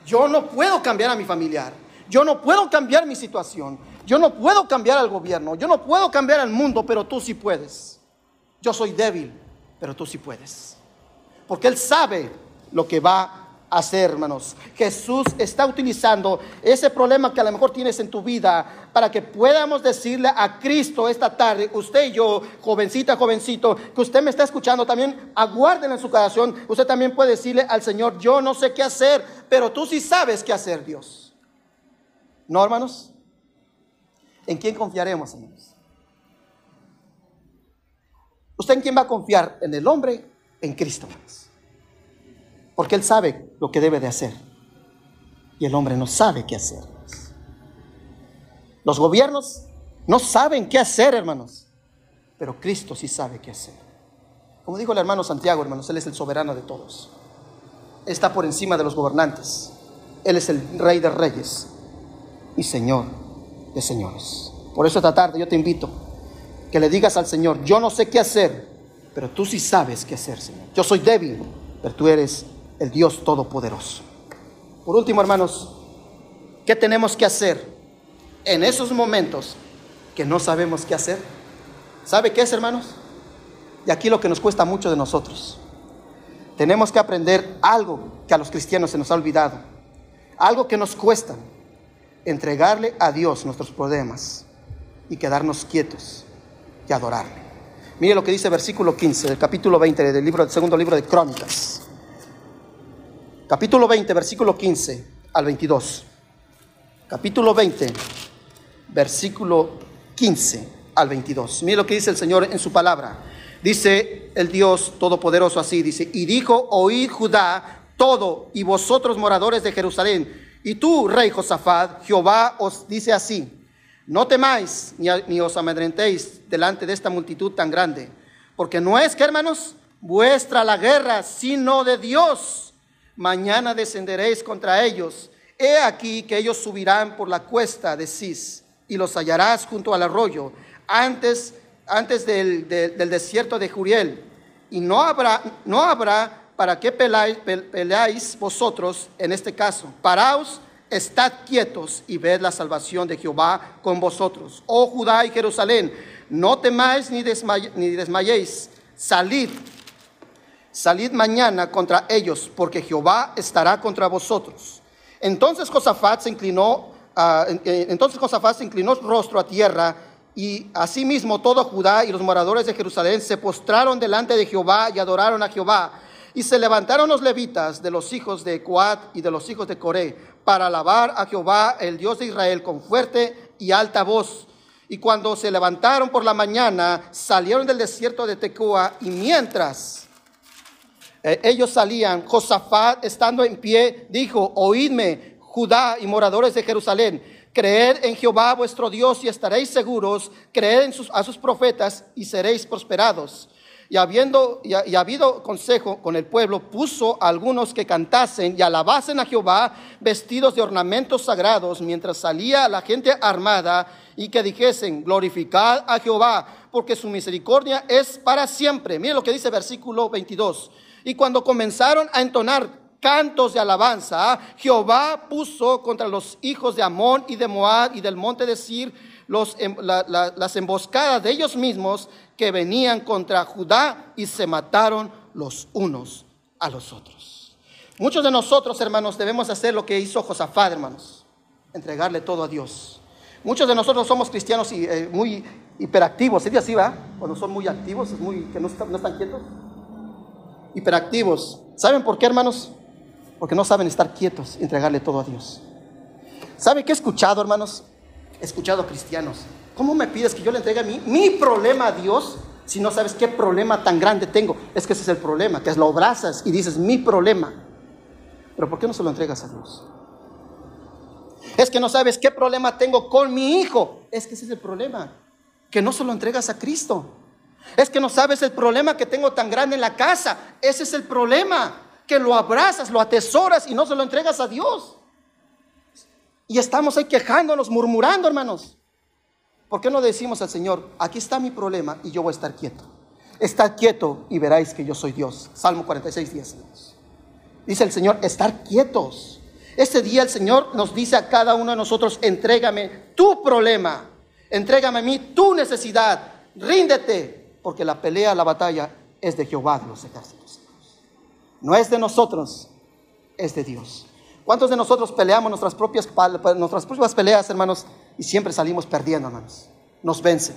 Yo no puedo cambiar a mi familiar. Yo no puedo cambiar mi situación. Yo no puedo cambiar al gobierno. Yo no puedo cambiar al mundo, pero tú sí puedes. Yo soy débil, pero tú sí puedes. Porque Él sabe lo que va hacer, hermanos. Jesús está utilizando ese problema que a lo mejor tienes en tu vida para que podamos decirle a Cristo esta tarde, usted y yo, jovencita, jovencito, que usted me está escuchando, también aguárdenlo en su corazón. Usted también puede decirle al Señor, yo no sé qué hacer, pero tú sí sabes qué hacer, Dios. ¿No, hermanos? ¿En quién confiaremos, hermanos? ¿Usted en quién va a confiar? ¿En el hombre? En Cristo. Porque Él sabe lo que debe de hacer. Y el hombre no sabe qué hacer. Los gobiernos no saben qué hacer, hermanos. Pero Cristo sí sabe qué hacer. Como dijo el hermano Santiago, hermanos, Él es el soberano de todos. Está por encima de los gobernantes. Él es el rey de reyes y Señor de señores. Por eso esta tarde yo te invito que le digas al Señor, yo no sé qué hacer, pero tú sí sabes qué hacer, Señor. Yo soy débil, pero tú eres el Dios Todopoderoso. Por último, hermanos, ¿qué tenemos que hacer en esos momentos que no sabemos qué hacer? ¿Sabe qué es, hermanos? Y aquí lo que nos cuesta mucho de nosotros. Tenemos que aprender algo que a los cristianos se nos ha olvidado. Algo que nos cuesta. Entregarle a Dios nuestros problemas y quedarnos quietos y adorarle. Mire lo que dice versículo 15 del capítulo 20 del, libro, del segundo libro de Crónicas. Capítulo 20, versículo 15 al 22. Capítulo 20, versículo 15 al 22. Mire lo que dice el Señor en su palabra. Dice el Dios Todopoderoso así, dice, y dijo, oíd Judá todo y vosotros moradores de Jerusalén, y tú, rey Josafat, Jehová os dice así, no temáis ni, os amedrentéis delante de esta multitud tan grande, porque no es que, hermanos, vuestra la guerra, sino de Dios. Mañana descenderéis contra ellos. He aquí que ellos subirán por la cuesta de Cis y los hallarás junto al arroyo, antes, antes del, desierto de Juriel. Y no habrá, no habrá para qué peleáis, vosotros en este caso. Paraos estad quietos y ved la salvación de Jehová con vosotros. Oh Judá y Jerusalén, no temáis ni, ni desmayéis, salid, salid mañana contra ellos, porque Jehová estará contra vosotros. Entonces Josafat se inclinó, uh, entonces Josafat se inclinó rostro a tierra y asimismo todo Judá y los moradores de Jerusalén se postraron delante de Jehová y adoraron a Jehová. Y se levantaron los levitas de los hijos de Coat y de los hijos de Coré para alabar a Jehová, el Dios de Israel, con fuerte y alta voz. Y cuando se levantaron por la mañana, salieron del desierto de Tecoa y mientras eh, ellos salían, Josafat, estando en pie, dijo, oídme, Judá y moradores de Jerusalén, creed en Jehová vuestro Dios y estaréis seguros, creed en sus, a sus profetas y seréis prosperados y habiendo y, habido consejo con el pueblo, puso algunos que cantasen y alabasen a Jehová vestidos de ornamentos sagrados, mientras salía la gente armada y que dijesen, glorificad a Jehová, porque su misericordia es para siempre. Mire lo que dice versículo 22. Y cuando comenzaron a entonar cantos de alabanza, Jehová puso contra los hijos de Amón y de Moab y del monte de Sir em, las emboscadas de ellos mismos que venían contra Judá y se mataron los unos a los otros. Muchos de nosotros, hermanos, debemos hacer lo que hizo Josafat, hermanos, entregarle todo a Dios. Muchos de nosotros somos cristianos y, eh, muy hiperactivos, ¿sí así va? Cuando son muy activos, es muy, que no están quietos. Hiperactivos. ¿Saben por qué, hermanos? Porque no saben estar quietos y entregarle todo a Dios. ¿Sabe qué he escuchado, hermanos? He escuchado a cristianos ¿Cómo me pides que yo le entregue a mí mi problema a Dios si no sabes qué problema tan grande tengo? Es que ese es el problema, que lo abrazas y dices mi problema. Pero ¿por qué no se lo entregas a Dios? Es que no sabes qué problema tengo con mi hijo. Es que ese es el problema, que no se lo entregas a Cristo. Es que no sabes el problema que tengo tan grande en la casa. Ese es el problema, que lo abrazas, lo atesoras y no se lo entregas a Dios. Y estamos ahí quejándonos, murmurando, hermanos. ¿Por qué no decimos al Señor, aquí está mi problema y yo voy a estar quieto? Estad quieto y veráis que yo soy Dios. Salmo 46, 10. Dice el Señor, estar quietos. Este día el Señor nos dice a cada uno de nosotros, entrégame tu problema, entrégame a mí tu necesidad, ríndete, porque la pelea, la batalla es de Jehová de los ejércitos. No es de nosotros, es de Dios. ¿Cuántos de nosotros peleamos nuestras propias, nuestras propias peleas, hermanos, y siempre salimos perdiendo, hermanos? Nos vencen.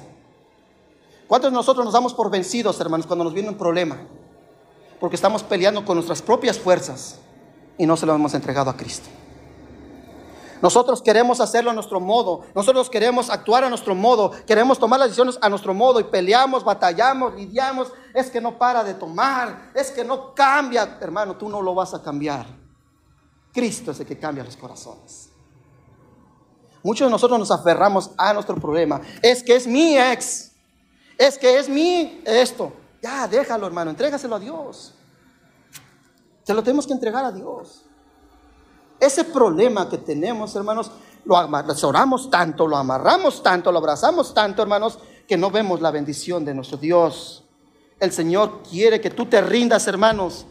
¿Cuántos de nosotros nos damos por vencidos, hermanos, cuando nos viene un problema? Porque estamos peleando con nuestras propias fuerzas y no se lo hemos entregado a Cristo. Nosotros queremos hacerlo a nuestro modo, nosotros queremos actuar a nuestro modo, queremos tomar las decisiones a nuestro modo y peleamos, batallamos, lidiamos. Es que no para de tomar, es que no cambia, hermano, tú no lo vas a cambiar. Cristo es el que cambia los corazones. Muchos de nosotros nos aferramos a nuestro problema. Es que es mi ex. Es que es mi esto. Ya, déjalo, hermano. Entrégaselo a Dios. Se lo tenemos que entregar a Dios. Ese problema que tenemos, hermanos, lo oramos tanto, lo amarramos tanto, lo abrazamos tanto, hermanos, que no vemos la bendición de nuestro Dios. El Señor quiere que tú te rindas, hermanos,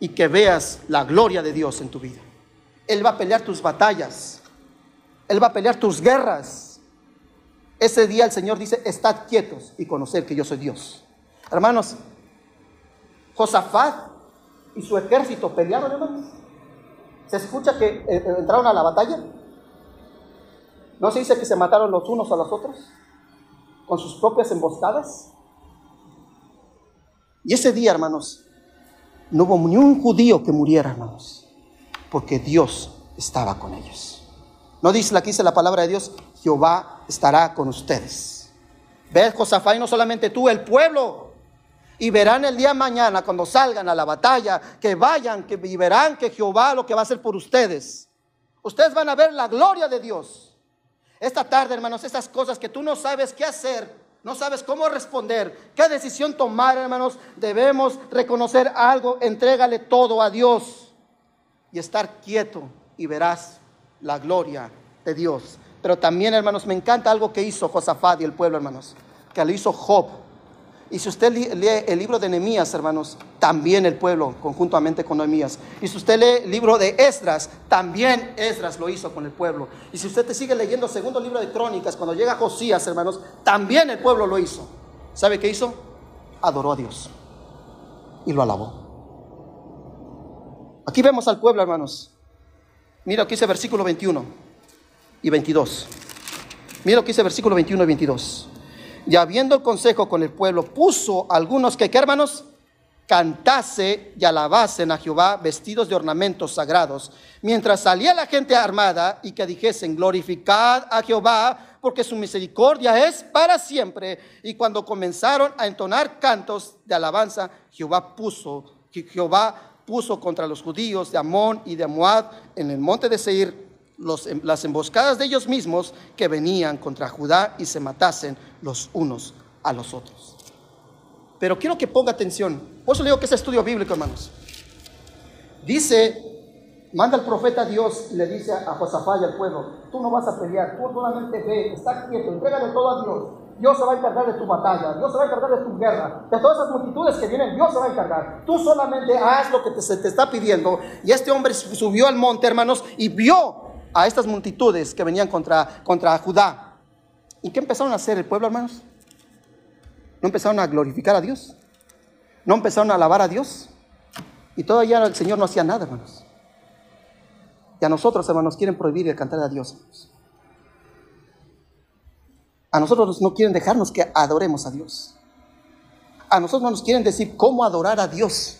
y que veas la gloria de Dios en tu vida. Él va a pelear tus batallas. Él va a pelear tus guerras. Ese día el Señor dice, estad quietos y conocer que yo soy Dios. Hermanos, Josafat y su ejército pelearon, hermanos. ¿Se escucha que eh, eh, entraron a la batalla? ¿No se dice que se mataron los unos a los otros? Con sus propias emboscadas. Y ese día, hermanos, no hubo ni un judío que muriera, hermanos porque Dios estaba con ellos. No dice, aquí dice la palabra de Dios, Jehová estará con ustedes. Ves, Josafá, y no solamente tú, el pueblo. Y verán el día mañana, cuando salgan a la batalla, que vayan, que y verán que Jehová lo que va a hacer por ustedes. Ustedes van a ver la gloria de Dios. Esta tarde, hermanos, estas cosas que tú no sabes qué hacer, no sabes cómo responder, qué decisión tomar, hermanos, debemos reconocer algo, entrégale todo a Dios y estar quieto y verás la gloria de Dios. Pero también, hermanos, me encanta algo que hizo Josafat y el pueblo, hermanos, que lo hizo Job. Y si usted lee el libro de Nehemías, hermanos, también el pueblo, conjuntamente con Nehemías. Y si usted lee el libro de Esdras, también Esdras lo hizo con el pueblo. Y si usted te sigue leyendo el segundo libro de Crónicas, cuando llega Josías, hermanos, también el pueblo lo hizo. ¿Sabe qué hizo? Adoró a Dios y lo alabó. Aquí vemos al pueblo, hermanos. Mira aquí dice versículo 21 y 22. Mira lo que dice versículo 21 y 22. Y habiendo el consejo con el pueblo, puso algunos que, ¿qué hermanos? Cantase y alabasen a Jehová vestidos de ornamentos sagrados, mientras salía la gente armada y que dijesen, glorificad a Jehová, porque su misericordia es para siempre. Y cuando comenzaron a entonar cantos de alabanza, Jehová puso, Jehová puso contra los judíos de Amón y de Moab en el monte de Seir em, las emboscadas de ellos mismos que venían contra Judá y se matasen los unos a los otros. Pero quiero que ponga atención. Por eso le digo que es estudio bíblico, hermanos. Dice, manda el profeta a Dios y le dice a Josafá y al pueblo, tú no vas a pelear, tú solamente ve, está quieto, entrégale todo a Dios. Dios se va a encargar de tu batalla, Dios se va a encargar de tu guerra, de todas esas multitudes que vienen, Dios se va a encargar. Tú solamente haz lo que se te está pidiendo. Y este hombre subió al monte, hermanos, y vio a estas multitudes que venían contra, contra Judá. ¿Y qué empezaron a hacer el pueblo, hermanos? ¿No empezaron a glorificar a Dios? ¿No empezaron a alabar a Dios? Y todavía el Señor no hacía nada, hermanos. Y a nosotros, hermanos, quieren prohibir el cantar a Dios. A nosotros no quieren dejarnos que adoremos a Dios. A nosotros no nos quieren decir cómo adorar a Dios.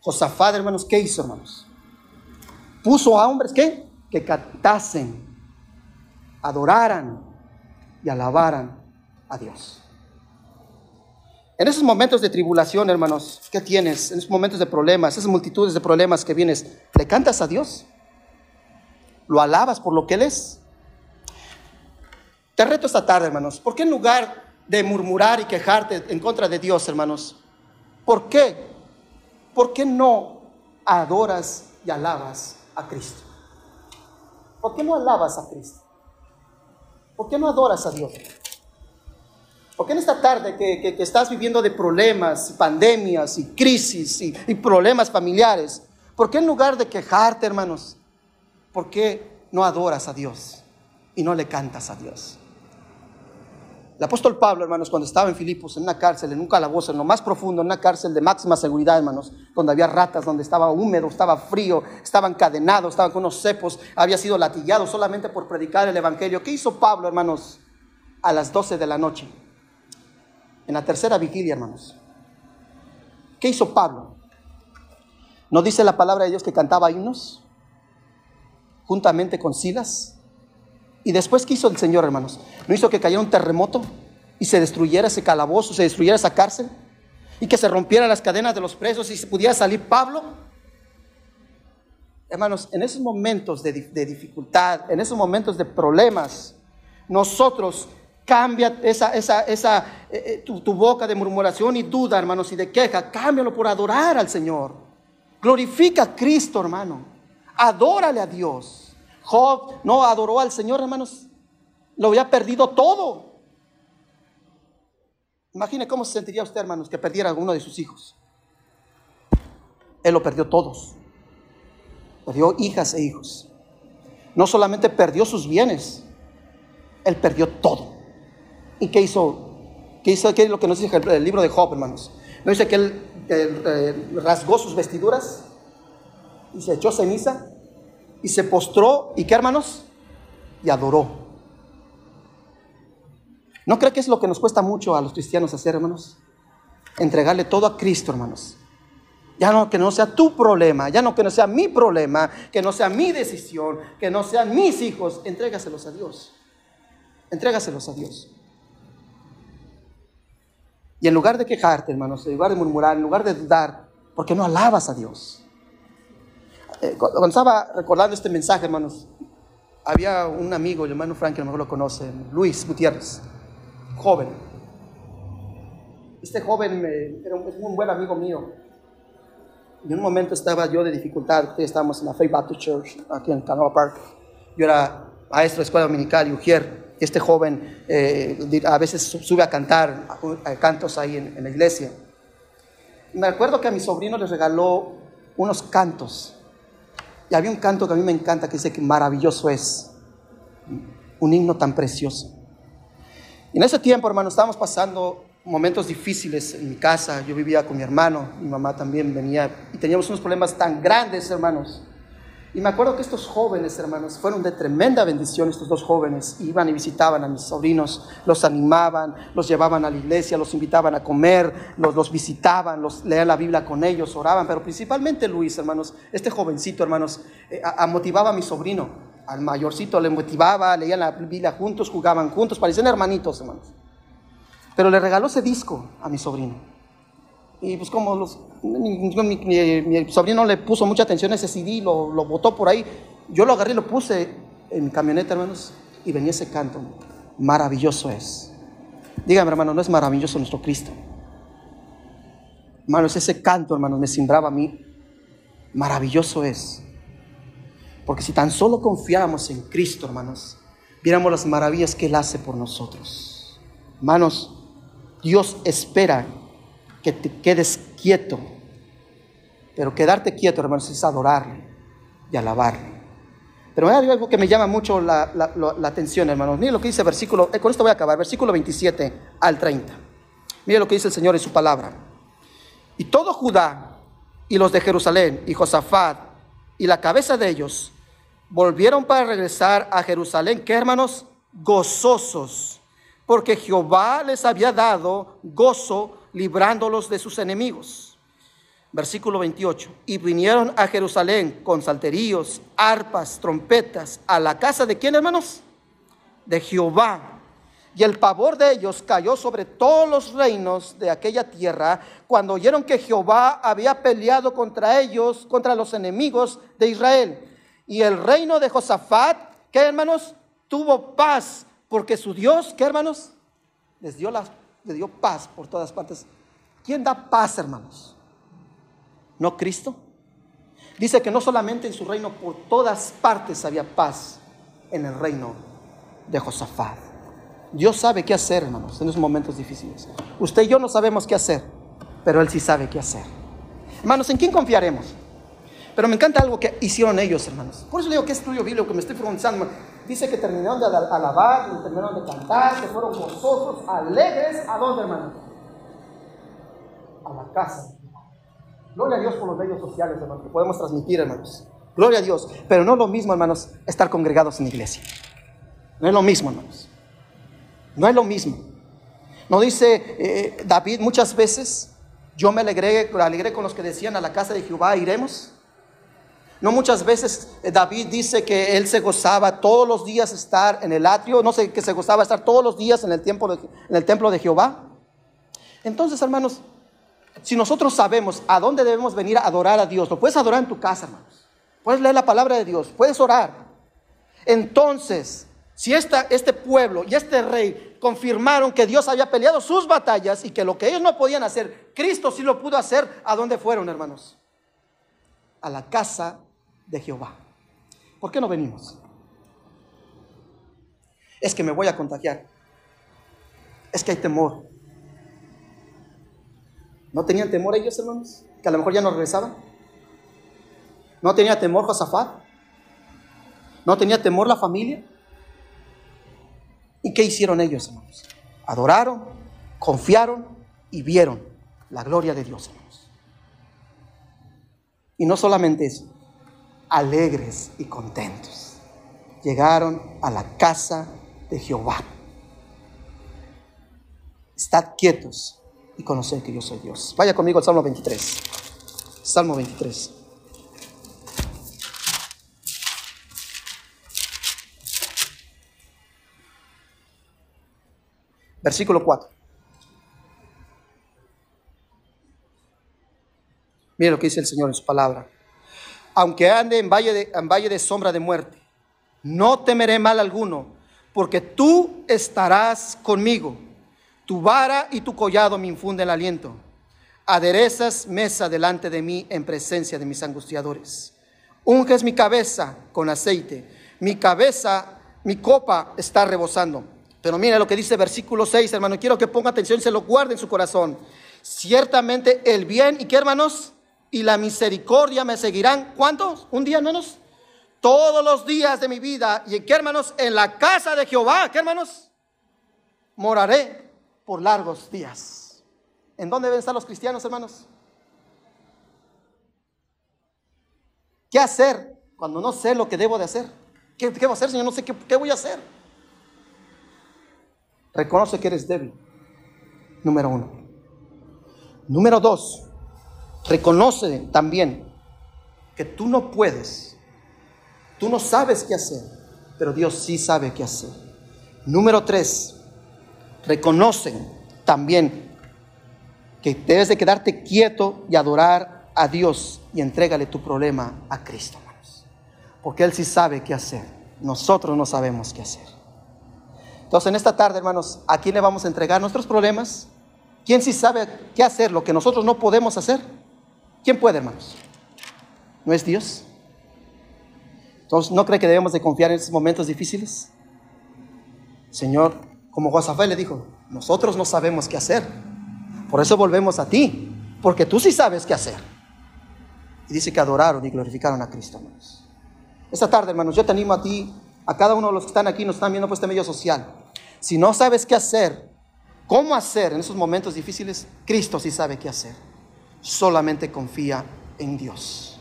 Josafat, hermanos, ¿qué hizo, hermanos? Puso a hombres que que cantasen, adoraran y alabaran a Dios. En esos momentos de tribulación, hermanos, ¿qué tienes? En esos momentos de problemas, esas multitudes de problemas que vienes, ¿le cantas a Dios? ¿Lo alabas por lo que Él es? Te reto esta tarde, hermanos, ¿por qué en lugar de murmurar y quejarte en contra de Dios, hermanos. ¿Por qué? ¿Por qué no adoras y alabas a Cristo? ¿Por qué no alabas a Cristo? ¿Por qué no adoras a Dios? ¿Por qué en esta tarde que, estás viviendo de problemas, pandemias y crisis y, y problemas familiares, ¿por qué en lugar de quejarte, hermanos, por qué no adoras a Dios y no le cantas a Dios? El apóstol Pablo, hermanos, cuando estaba en Filipos, en una cárcel, en un calabozo, en lo más profundo, en una cárcel de máxima seguridad, hermanos, donde había ratas, donde estaba húmedo, estaba frío, estaba encadenado, estaba con unos cepos, había sido latillado solamente por predicar el Evangelio. ¿Qué hizo Pablo, hermanos, a las 12 de la noche? En la tercera vigilia, hermanos. ¿Qué hizo Pablo? ¿No dice la palabra de Dios que cantaba himnos? Juntamente con Silas y después, ¿qué hizo el Señor, hermanos? ¿No hizo que cayera un terremoto y se destruyera ese calabozo, se destruyera esa cárcel? Y que se rompieran las cadenas de los presos y se pudiera salir Pablo. Hermanos, en esos momentos de, dificultad, en esos momentos de problemas, nosotros cambia esa, esa, esa eh, eh, tu, tu, boca de murmuración y duda, hermanos, y de queja, cámbialo por adorar al Señor. Glorifica a Cristo, hermano. Adórale a Dios. Job no adoró al Señor, hermanos. Lo había perdido todo. Imagine cómo se sentiría usted, hermanos, que perdiera a uno de sus hijos. Él lo perdió todos. Perdió hijas e hijos. No solamente perdió sus bienes, él perdió todo. ¿Y qué hizo? ¿Qué hizo? ¿Qué es lo que nos dice el libro de Job, hermanos? ¿No dice que él eh, rasgó sus vestiduras y se echó ceniza y se postró y qué hermanos? Y adoró. ¿No cree que es lo que nos cuesta mucho a los cristianos hacer, hermanos? Entregarle todo a Cristo, hermanos. Ya no que no sea tu problema, ya no que no sea mi problema, que no sea mi decisión, que no sean mis hijos, entrégaselos a Dios. Entrégaselos a Dios. Y en lugar de quejarte, hermanos, en lugar de murmurar, en lugar de dudar, ¿por qué no alabas a Dios? Eh, cuando estaba recordando este mensaje, hermanos, había un amigo, el hermano Frank, que a lo mejor lo conoce, Luis Gutiérrez, joven. Este joven era un, buen amigo mío. Y en un momento estaba yo de dificultad, estábamos en la Faith Baptist Church, aquí en Canoa Park. Yo era maestro de escuela dominical y ujier. Este joven eh, a veces sube a cantar cantos ahí en, en la iglesia. me acuerdo que a mi sobrino le regaló unos cantos y había un canto que a mí me encanta que dice que maravilloso es. Un himno tan precioso. Y en ese tiempo, hermano, estábamos pasando momentos difíciles en mi casa. Yo vivía con mi hermano, mi mamá también venía y teníamos unos problemas tan grandes, hermanos. Y me acuerdo que estos jóvenes, hermanos, fueron de tremenda bendición, estos dos jóvenes. Iban y visitaban a mis sobrinos, los animaban, los llevaban a la iglesia, los invitaban a comer, los, visitaban, los leían la Biblia con ellos, oraban. Pero principalmente Luis, hermanos, este jovencito, hermanos, eh, motivaba a mi sobrino. Al mayorcito le motivaba, leían la Biblia juntos, jugaban juntos, parecían hermanitos, hermanos. Pero le regaló ese disco a mi sobrino. Y pues como los, mi, sobrino le puso mucha atención a ese CD, lo, lo botó por ahí, yo lo agarré y lo puse en mi camioneta, hermanos, y venía ese canto. Maravilloso es. Dígame, hermano, ¿no es maravilloso nuestro Cristo? Hermanos, ese canto, hermanos, me simbraba a mí. Maravilloso es. Porque si tan solo confiáramos en Cristo, hermanos, viéramos las maravillas que Él hace por nosotros. Hermanos, Dios espera que te quedes quieto. Pero quedarte quieto, hermanos, es adorarle y alabarle. Pero hay algo que me llama mucho la, atención, hermanos. Mire lo que dice versículo, eh, con esto voy a acabar, versículo 27 al 30. Mire lo que dice el Señor en su palabra. Y todo Judá y los de Jerusalén y Josafat y la cabeza de ellos volvieron para regresar a Jerusalén, que hermanos, gozosos, porque Jehová les había dado gozo librándolos de sus enemigos. Versículo 28. Y vinieron a Jerusalén con salteríos, arpas, trompetas, a la casa de quién, hermanos? De Jehová. Y el pavor de ellos cayó sobre todos los reinos de aquella tierra cuando oyeron que Jehová había peleado contra ellos, contra los enemigos de Israel. Y el reino de Josafat, ¿qué hermanos? Tuvo paz, porque su Dios, ¿qué hermanos? les dio, la, les dio paz por todas partes. ¿Quién da paz, hermanos? ¿No Cristo? Dice que no solamente en su reino, por todas partes había paz en el reino de Josafat. Dios sabe qué hacer, hermanos, en esos momentos difíciles. Usted y yo no sabemos qué hacer, pero Él sí sabe qué hacer. Hermanos, ¿en quién confiaremos? Pero me encanta algo que hicieron ellos, hermanos. Por eso le digo que estudio bíblico que me estoy preguntando. Dice que terminaron de alabar, terminaron de cantar, que fueron gozosos, alegres. ¿A dónde, hermano? A la casa. Gloria a Dios por los medios sociales, hermanos, que podemos transmitir, hermanos. Gloria a Dios. Pero no es lo mismo, hermanos, estar congregados en iglesia. No es lo mismo, hermanos. No es lo mismo. No dice eh, David muchas veces, yo me alegré, alegré con los que decían a la casa de Jehová iremos. No muchas veces eh, David dice que él se gozaba todos los días estar en el atrio, no sé, que se gozaba estar todos los días en el, templo de, en el templo de Jehová. Entonces, hermanos, si nosotros sabemos a dónde debemos venir a adorar a Dios, lo puedes adorar en tu casa, hermanos. Puedes leer la palabra de Dios, puedes orar. Entonces, si este pueblo y este rey confirmaron que Dios había peleado sus batallas y que lo que ellos no podían hacer, Cristo sí lo pudo hacer, ¿a dónde fueron, hermanos? A la casa de Jehová. ¿Por qué no venimos? Es que me voy a contagiar. Es que hay temor. ¿No tenían temor ellos, hermanos? Que a lo mejor ya no regresaban. ¿No tenía temor Josafat? ¿No tenía temor la familia? ¿Y qué hicieron ellos, hermanos? Adoraron, confiaron y vieron la gloria de Dios, hermanos. Y no solamente eso, alegres y contentos. Llegaron a la casa de Jehová. Estad quietos y conoced que yo soy Dios. Vaya conmigo al Salmo 23. Salmo 23. Versículo 4. Mire lo que dice el Señor en su palabra aunque ande en valle, de, en valle de sombra de muerte, no temeré mal alguno, porque tú estarás conmigo. Tu vara y tu collado me infunden aliento. Aderezas mesa delante de mí en presencia de mis angustiadores. Unges mi cabeza con aceite. Mi cabeza, mi copa está rebosando. Pero mira lo que dice versículo 6, hermano. Quiero que ponga atención y se lo guarde en su corazón. Ciertamente el bien, ¿y qué hermanos? Y la misericordia me seguirán. ¿Cuántos? ¿Un día menos? Todos los días de mi vida. ¿Y qué hermanos? En la casa de Jehová. ¿Qué hermanos? Moraré por largos días. ¿En dónde deben estar los cristianos, hermanos? ¿Qué hacer cuando no sé lo que debo de hacer? ¿Qué, voy a hacer, Señor? No sé qué, qué voy a hacer. Reconoce que eres débil. Número uno. Número dos, Reconoce también que tú no puedes, tú no sabes qué hacer, pero Dios sí sabe qué hacer. Número tres, reconoce también que debes de quedarte quieto y adorar a Dios y entrégale tu problema a Cristo, hermanos. Porque Él sí sabe qué hacer. Nosotros no sabemos qué hacer. Entonces, en esta tarde, hermanos, ¿a quién le vamos a entregar nuestros problemas? ¿Quién sí sabe qué hacer, lo que nosotros no podemos hacer? ¿Quién puede, hermanos? ¿No es Dios? Entonces, ¿no cree que debemos de confiar en esos momentos difíciles? Señor, como Josafat le dijo, nosotros no sabemos qué hacer. Por eso volvemos a ti, porque tú sí sabes qué hacer. Y dice que adoraron y glorificaron a Cristo, hermanos. Esta tarde, hermanos, yo te animo a ti, a cada uno de los que están aquí, nos están viendo por este medio social. Si no sabes qué hacer, cómo hacer en esos momentos difíciles, Cristo sí sabe qué hacer solamente confía en Dios.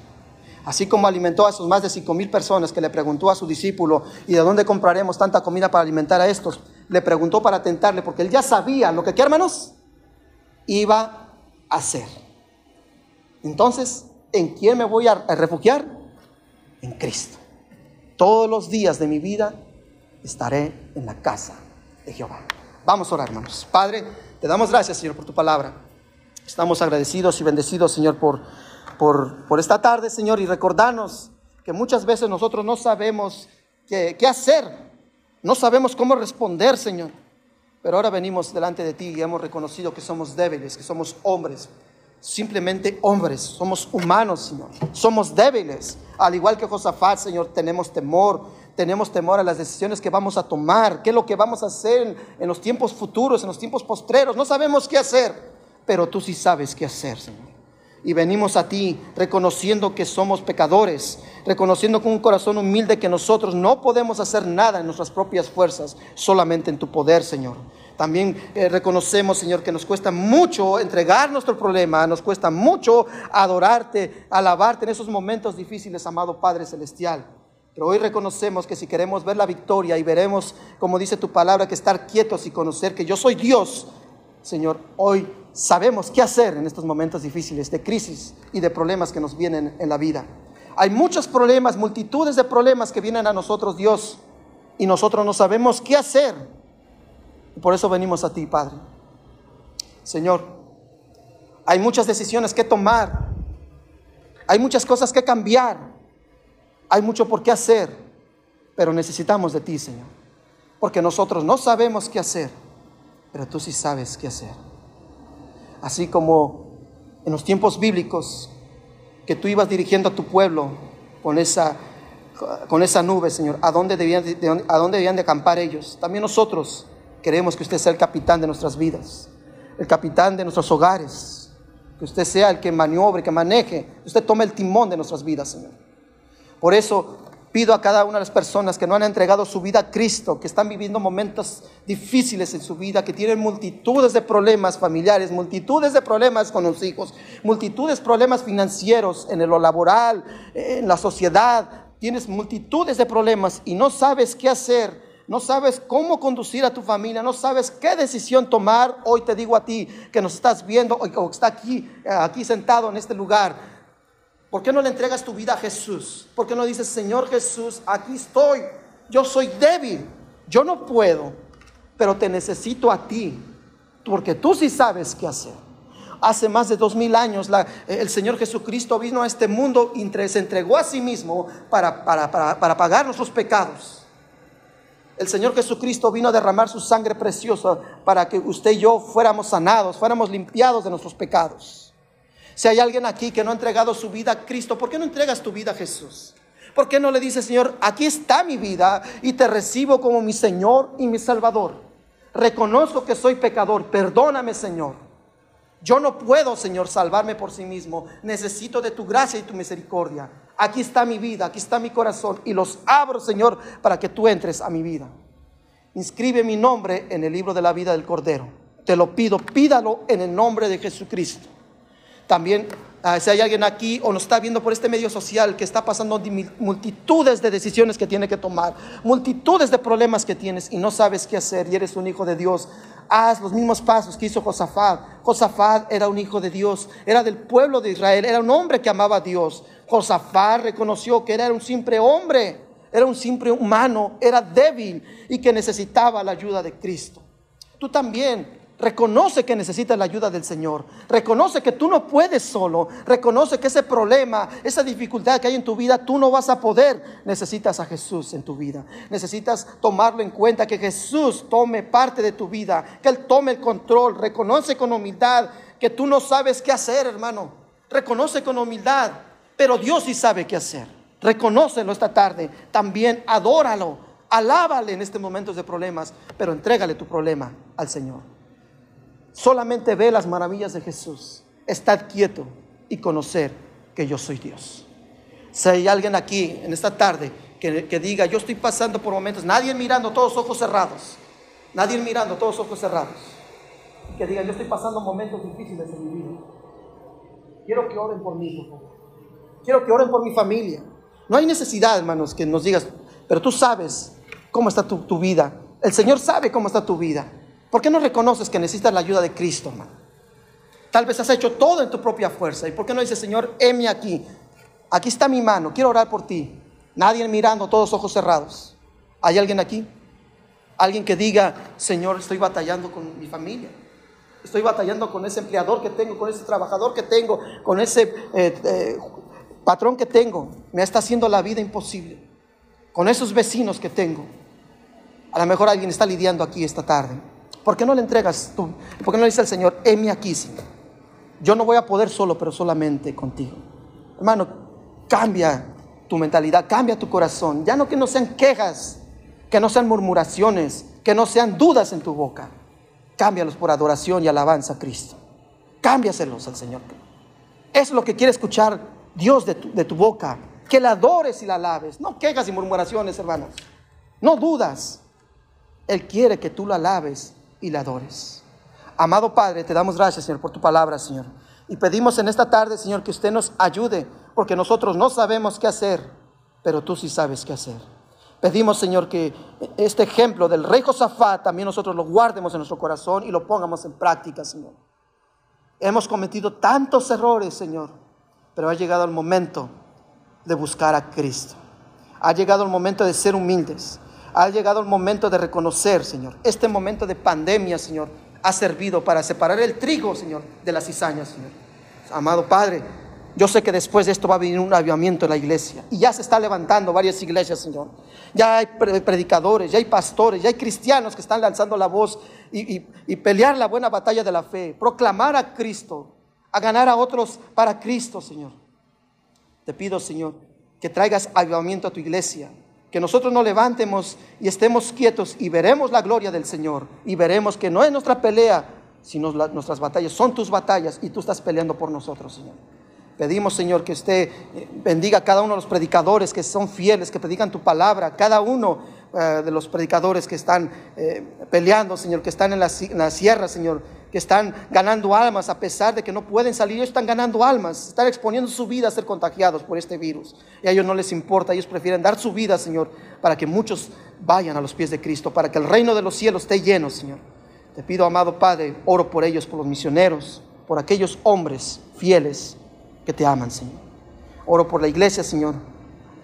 Así como alimentó a sus más de cinco mil personas que le preguntó a su discípulo, ¿y de dónde compraremos tanta comida para alimentar a estos? Le preguntó para tentarle, porque él ya sabía lo que, ¿qué hermanos? Iba a hacer. Entonces, ¿en quién me voy a refugiar? En Cristo. Todos los días de mi vida estaré en la casa de Jehová. Vamos a orar, hermanos. Padre, te damos gracias, Señor, por tu palabra. Estamos agradecidos y bendecidos, Señor, por, por, esta tarde, Señor, y recordarnos que muchas veces nosotros no sabemos qué, qué hacer, no sabemos cómo responder, Señor. Pero ahora venimos delante de ti y hemos reconocido que somos débiles, que somos hombres, simplemente hombres, somos humanos, Señor. Somos débiles. Al igual que Josafat, Señor, tenemos temor, tenemos temor a las decisiones que vamos a tomar, qué es lo que vamos a hacer en, los tiempos futuros, en los tiempos postreros. No sabemos qué hacer, pero tú sí sabes qué hacer, Señor. Y venimos a ti reconociendo que somos pecadores, reconociendo con un corazón humilde que nosotros no podemos hacer nada en nuestras propias fuerzas, solamente en tu poder, Señor. También eh, reconocemos, Señor, que nos cuesta mucho entregar nuestro problema, nos cuesta mucho adorarte, alabarte en esos momentos difíciles, amado Padre Celestial. Pero hoy reconocemos que si queremos ver la victoria y veremos, como dice tu palabra, que estar quietos y conocer que yo soy Dios, Señor, hoy sabemos qué hacer en estos momentos difíciles de crisis y de problemas que nos vienen en la vida. Hay muchos problemas, multitudes de problemas que vienen a nosotros, Dios, y nosotros no sabemos qué hacer. Por eso venimos a ti, Padre. Señor, hay muchas decisiones que tomar. Hay muchas cosas que cambiar. Hay mucho por qué hacer. Pero necesitamos de ti, Señor. Porque nosotros no sabemos qué hacer. Pero tú sí sabes qué hacer. Así como en los tiempos bíblicos que tú ibas dirigiendo a tu pueblo con esa, con esa nube, Señor, ¿a dónde, debían ¿a dónde debían de acampar ellos? También nosotros Queremos que usted sea el capitán de nuestras vidas, el capitán de nuestros hogares, que usted sea el que maniobre, que maneje, usted tome el timón de nuestras vidas, Señor. Por eso pido a cada una de las personas que no han entregado su vida a Cristo, que están viviendo momentos difíciles en su vida, que tienen multitudes de problemas familiares, multitudes de problemas con los hijos, multitudes de problemas financieros en lo laboral, en la sociedad, tienes multitudes de problemas y no sabes qué hacer no sabes cómo conducir a tu familia, no sabes qué decisión tomar, hoy te digo a ti que nos estás viendo o está aquí, aquí sentado en este lugar, ¿por qué no le entregas tu vida a Jesús? ¿Por qué no dices, Señor Jesús, aquí estoy, yo soy débil, yo no puedo, pero te necesito a ti, porque tú sí sabes qué hacer? Hace más de dos mil años el Señor Jesucristo vino a este mundo y se entregó a sí mismo para, para, para pagar nuestros pecados. El Señor Jesucristo vino a derramar su sangre preciosa para que usted y yo fuéramos sanados, fuéramos limpiados de nuestros pecados. Si hay alguien aquí que no ha entregado su vida a Cristo, ¿por qué no entregas tu vida a Jesús? ¿Por qué no le dices, Señor, aquí está mi vida y te recibo como mi Señor y mi Salvador? Reconozco que soy pecador, perdóname, Señor. Yo no puedo, Señor, salvarme por sí mismo. Necesito de tu gracia y tu misericordia. Aquí está mi vida, aquí está mi corazón y los abro, Señor, para que tú entres a mi vida. Inscribe mi nombre en el libro de la vida del Cordero. Te lo pido, pídalo en el nombre de Jesucristo. También, ah, si hay alguien aquí o nos está viendo por este medio social que está pasando multitudes de decisiones que tiene que tomar, multitudes de problemas que tienes y no sabes qué hacer y eres un hijo de Dios, haz los mismos pasos que hizo Josafat. Josafat era un hijo de Dios, era del pueblo de Israel, era un hombre que amaba a Dios. Josafat reconoció que era un simple hombre, era un simple humano, era débil y que necesitaba la ayuda de Cristo. Tú también Reconoce que necesitas la ayuda del Señor. Reconoce que tú no puedes solo. Reconoce que ese problema, esa dificultad que hay en tu vida, tú no vas a poder. Necesitas a Jesús en tu vida. Necesitas tomarlo en cuenta, que Jesús tome parte de tu vida, que Él tome el control. Reconoce con humildad que tú no sabes qué hacer, hermano. Reconoce con humildad, pero Dios sí sabe qué hacer. Reconócelo esta tarde. También adóralo. Alábale en estos momentos de problemas, pero entrégale tu problema al Señor. Solamente ve las maravillas de Jesús. Estad quieto y conocer que yo soy Dios. Si hay alguien aquí en esta tarde que, diga, yo estoy pasando por momentos, nadie mirando, todos ojos cerrados. Nadie mirando, todos ojos cerrados. Que diga, yo estoy pasando momentos difíciles en mi vida. Quiero que oren por mí, Quiero que oren por mi familia. No hay necesidad, hermanos, que nos digas, pero tú sabes cómo está tu, tu vida. El Señor sabe cómo está tu vida. ¿Por qué no reconoces que necesitas la ayuda de Cristo, hermano? Tal vez has hecho todo en tu propia fuerza. ¿Y por qué no dices, Señor, heme aquí? Aquí está mi mano, quiero orar por ti. Nadie mirando, todos ojos cerrados. ¿Hay alguien aquí? Alguien que diga, Señor, estoy batallando con mi familia. Estoy batallando con ese empleador que tengo, con ese trabajador que tengo, con ese eh, eh, patrón que tengo. Me está haciendo la vida imposible. Con esos vecinos que tengo. A lo mejor alguien está lidiando aquí esta tarde. ¿Por qué no le entregas tú? ¿Por qué no le dice al Señor, heme aquí, Señor? Yo no voy a poder solo, pero solamente contigo. Hermano, cambia tu mentalidad, cambia tu corazón. Ya no que no sean quejas, que no sean murmuraciones, que no sean dudas en tu boca. Cámbialos por adoración y alabanza a Cristo. Cámbiaselos al Señor. Es lo que quiere escuchar Dios de tu, de tu boca. Que la adores y la alabes. No quejas y murmuraciones, hermanos. No dudas. Él quiere que tú la alabes y adores. Amado Padre, te damos gracias, Señor, por tu palabra, Señor. Y pedimos en esta tarde, Señor, que usted nos ayude, porque nosotros no sabemos qué hacer, pero tú sí sabes qué hacer. Pedimos, Señor, que este ejemplo del rey Josafat también nosotros lo guardemos en nuestro corazón y lo pongamos en práctica, Señor. Hemos cometido tantos errores, Señor, pero ha llegado el momento de buscar a Cristo. Ha llegado el momento de ser humildes. Ha llegado el momento de reconocer, Señor. Este momento de pandemia, Señor, ha servido para separar el trigo, Señor, de las cizañas, Señor. Amado Padre, yo sé que después de esto va a venir un avivamiento en la iglesia. Y ya se está levantando varias iglesias, Señor. Ya hay predicadores, ya hay pastores, ya hay cristianos que están lanzando la voz y, y pelear la buena batalla de la fe. Proclamar a Cristo, a ganar a otros para Cristo, Señor. Te pido, Señor, que traigas avivamiento a tu iglesia que nosotros nos levantemos y estemos quietos y veremos la gloria del Señor y veremos que no es nuestra pelea, sino nuestras batallas, son tus batallas y tú estás peleando por nosotros, Señor. Pedimos, Señor, que usted eh, bendiga a cada uno de los predicadores que son fieles, que predican tu palabra, cada uno eh, de los predicadores que están eh, peleando, Señor, que están en la, en la sierra, Señor, que están ganando almas a pesar de que no pueden salir, ellos están ganando almas, están exponiendo su vida a ser contagiados por este virus. Y a ellos no les importa, ellos prefieren dar su vida, Señor, para que muchos vayan a los pies de Cristo, para que el reino de los cielos esté lleno, Señor. Te pido, amado Padre, oro por ellos, por los misioneros, por aquellos hombres fieles que te aman, Señor. Oro por la iglesia, Señor.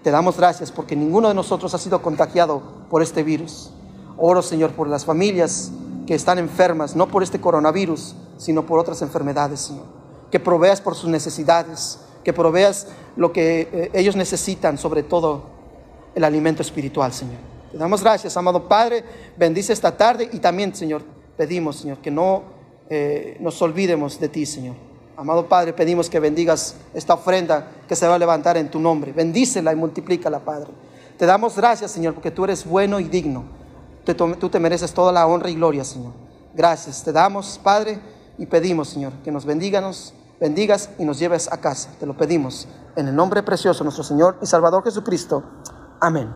Te damos gracias porque ninguno de nosotros ha sido contagiado por este virus. Oro, Señor, por las familias que están enfermas, no por este coronavirus, sino por otras enfermedades, Señor. Que proveas por sus necesidades, que proveas lo que eh, ellos necesitan, sobre todo el alimento espiritual, Señor. Te damos gracias, amado Padre, bendice esta tarde y también, Señor, pedimos, Señor, que no eh, nos olvidemos de ti, Señor. Amado Padre, pedimos que bendigas esta ofrenda que se va a levantar en tu nombre. Bendícela y multiplícala, Padre. Te damos gracias, Señor, porque tú eres bueno y digno tú te mereces toda la honra y gloria, Señor. Gracias, te damos, Padre, y pedimos, Señor, que nos bendigas y nos lleves a casa. Te lo pedimos en el nombre precioso de nuestro Señor y Salvador Jesucristo. Amén.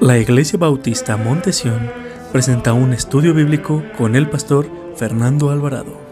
La Iglesia Bautista Montesión presenta un estudio bíblico con el pastor Fernando Alvarado.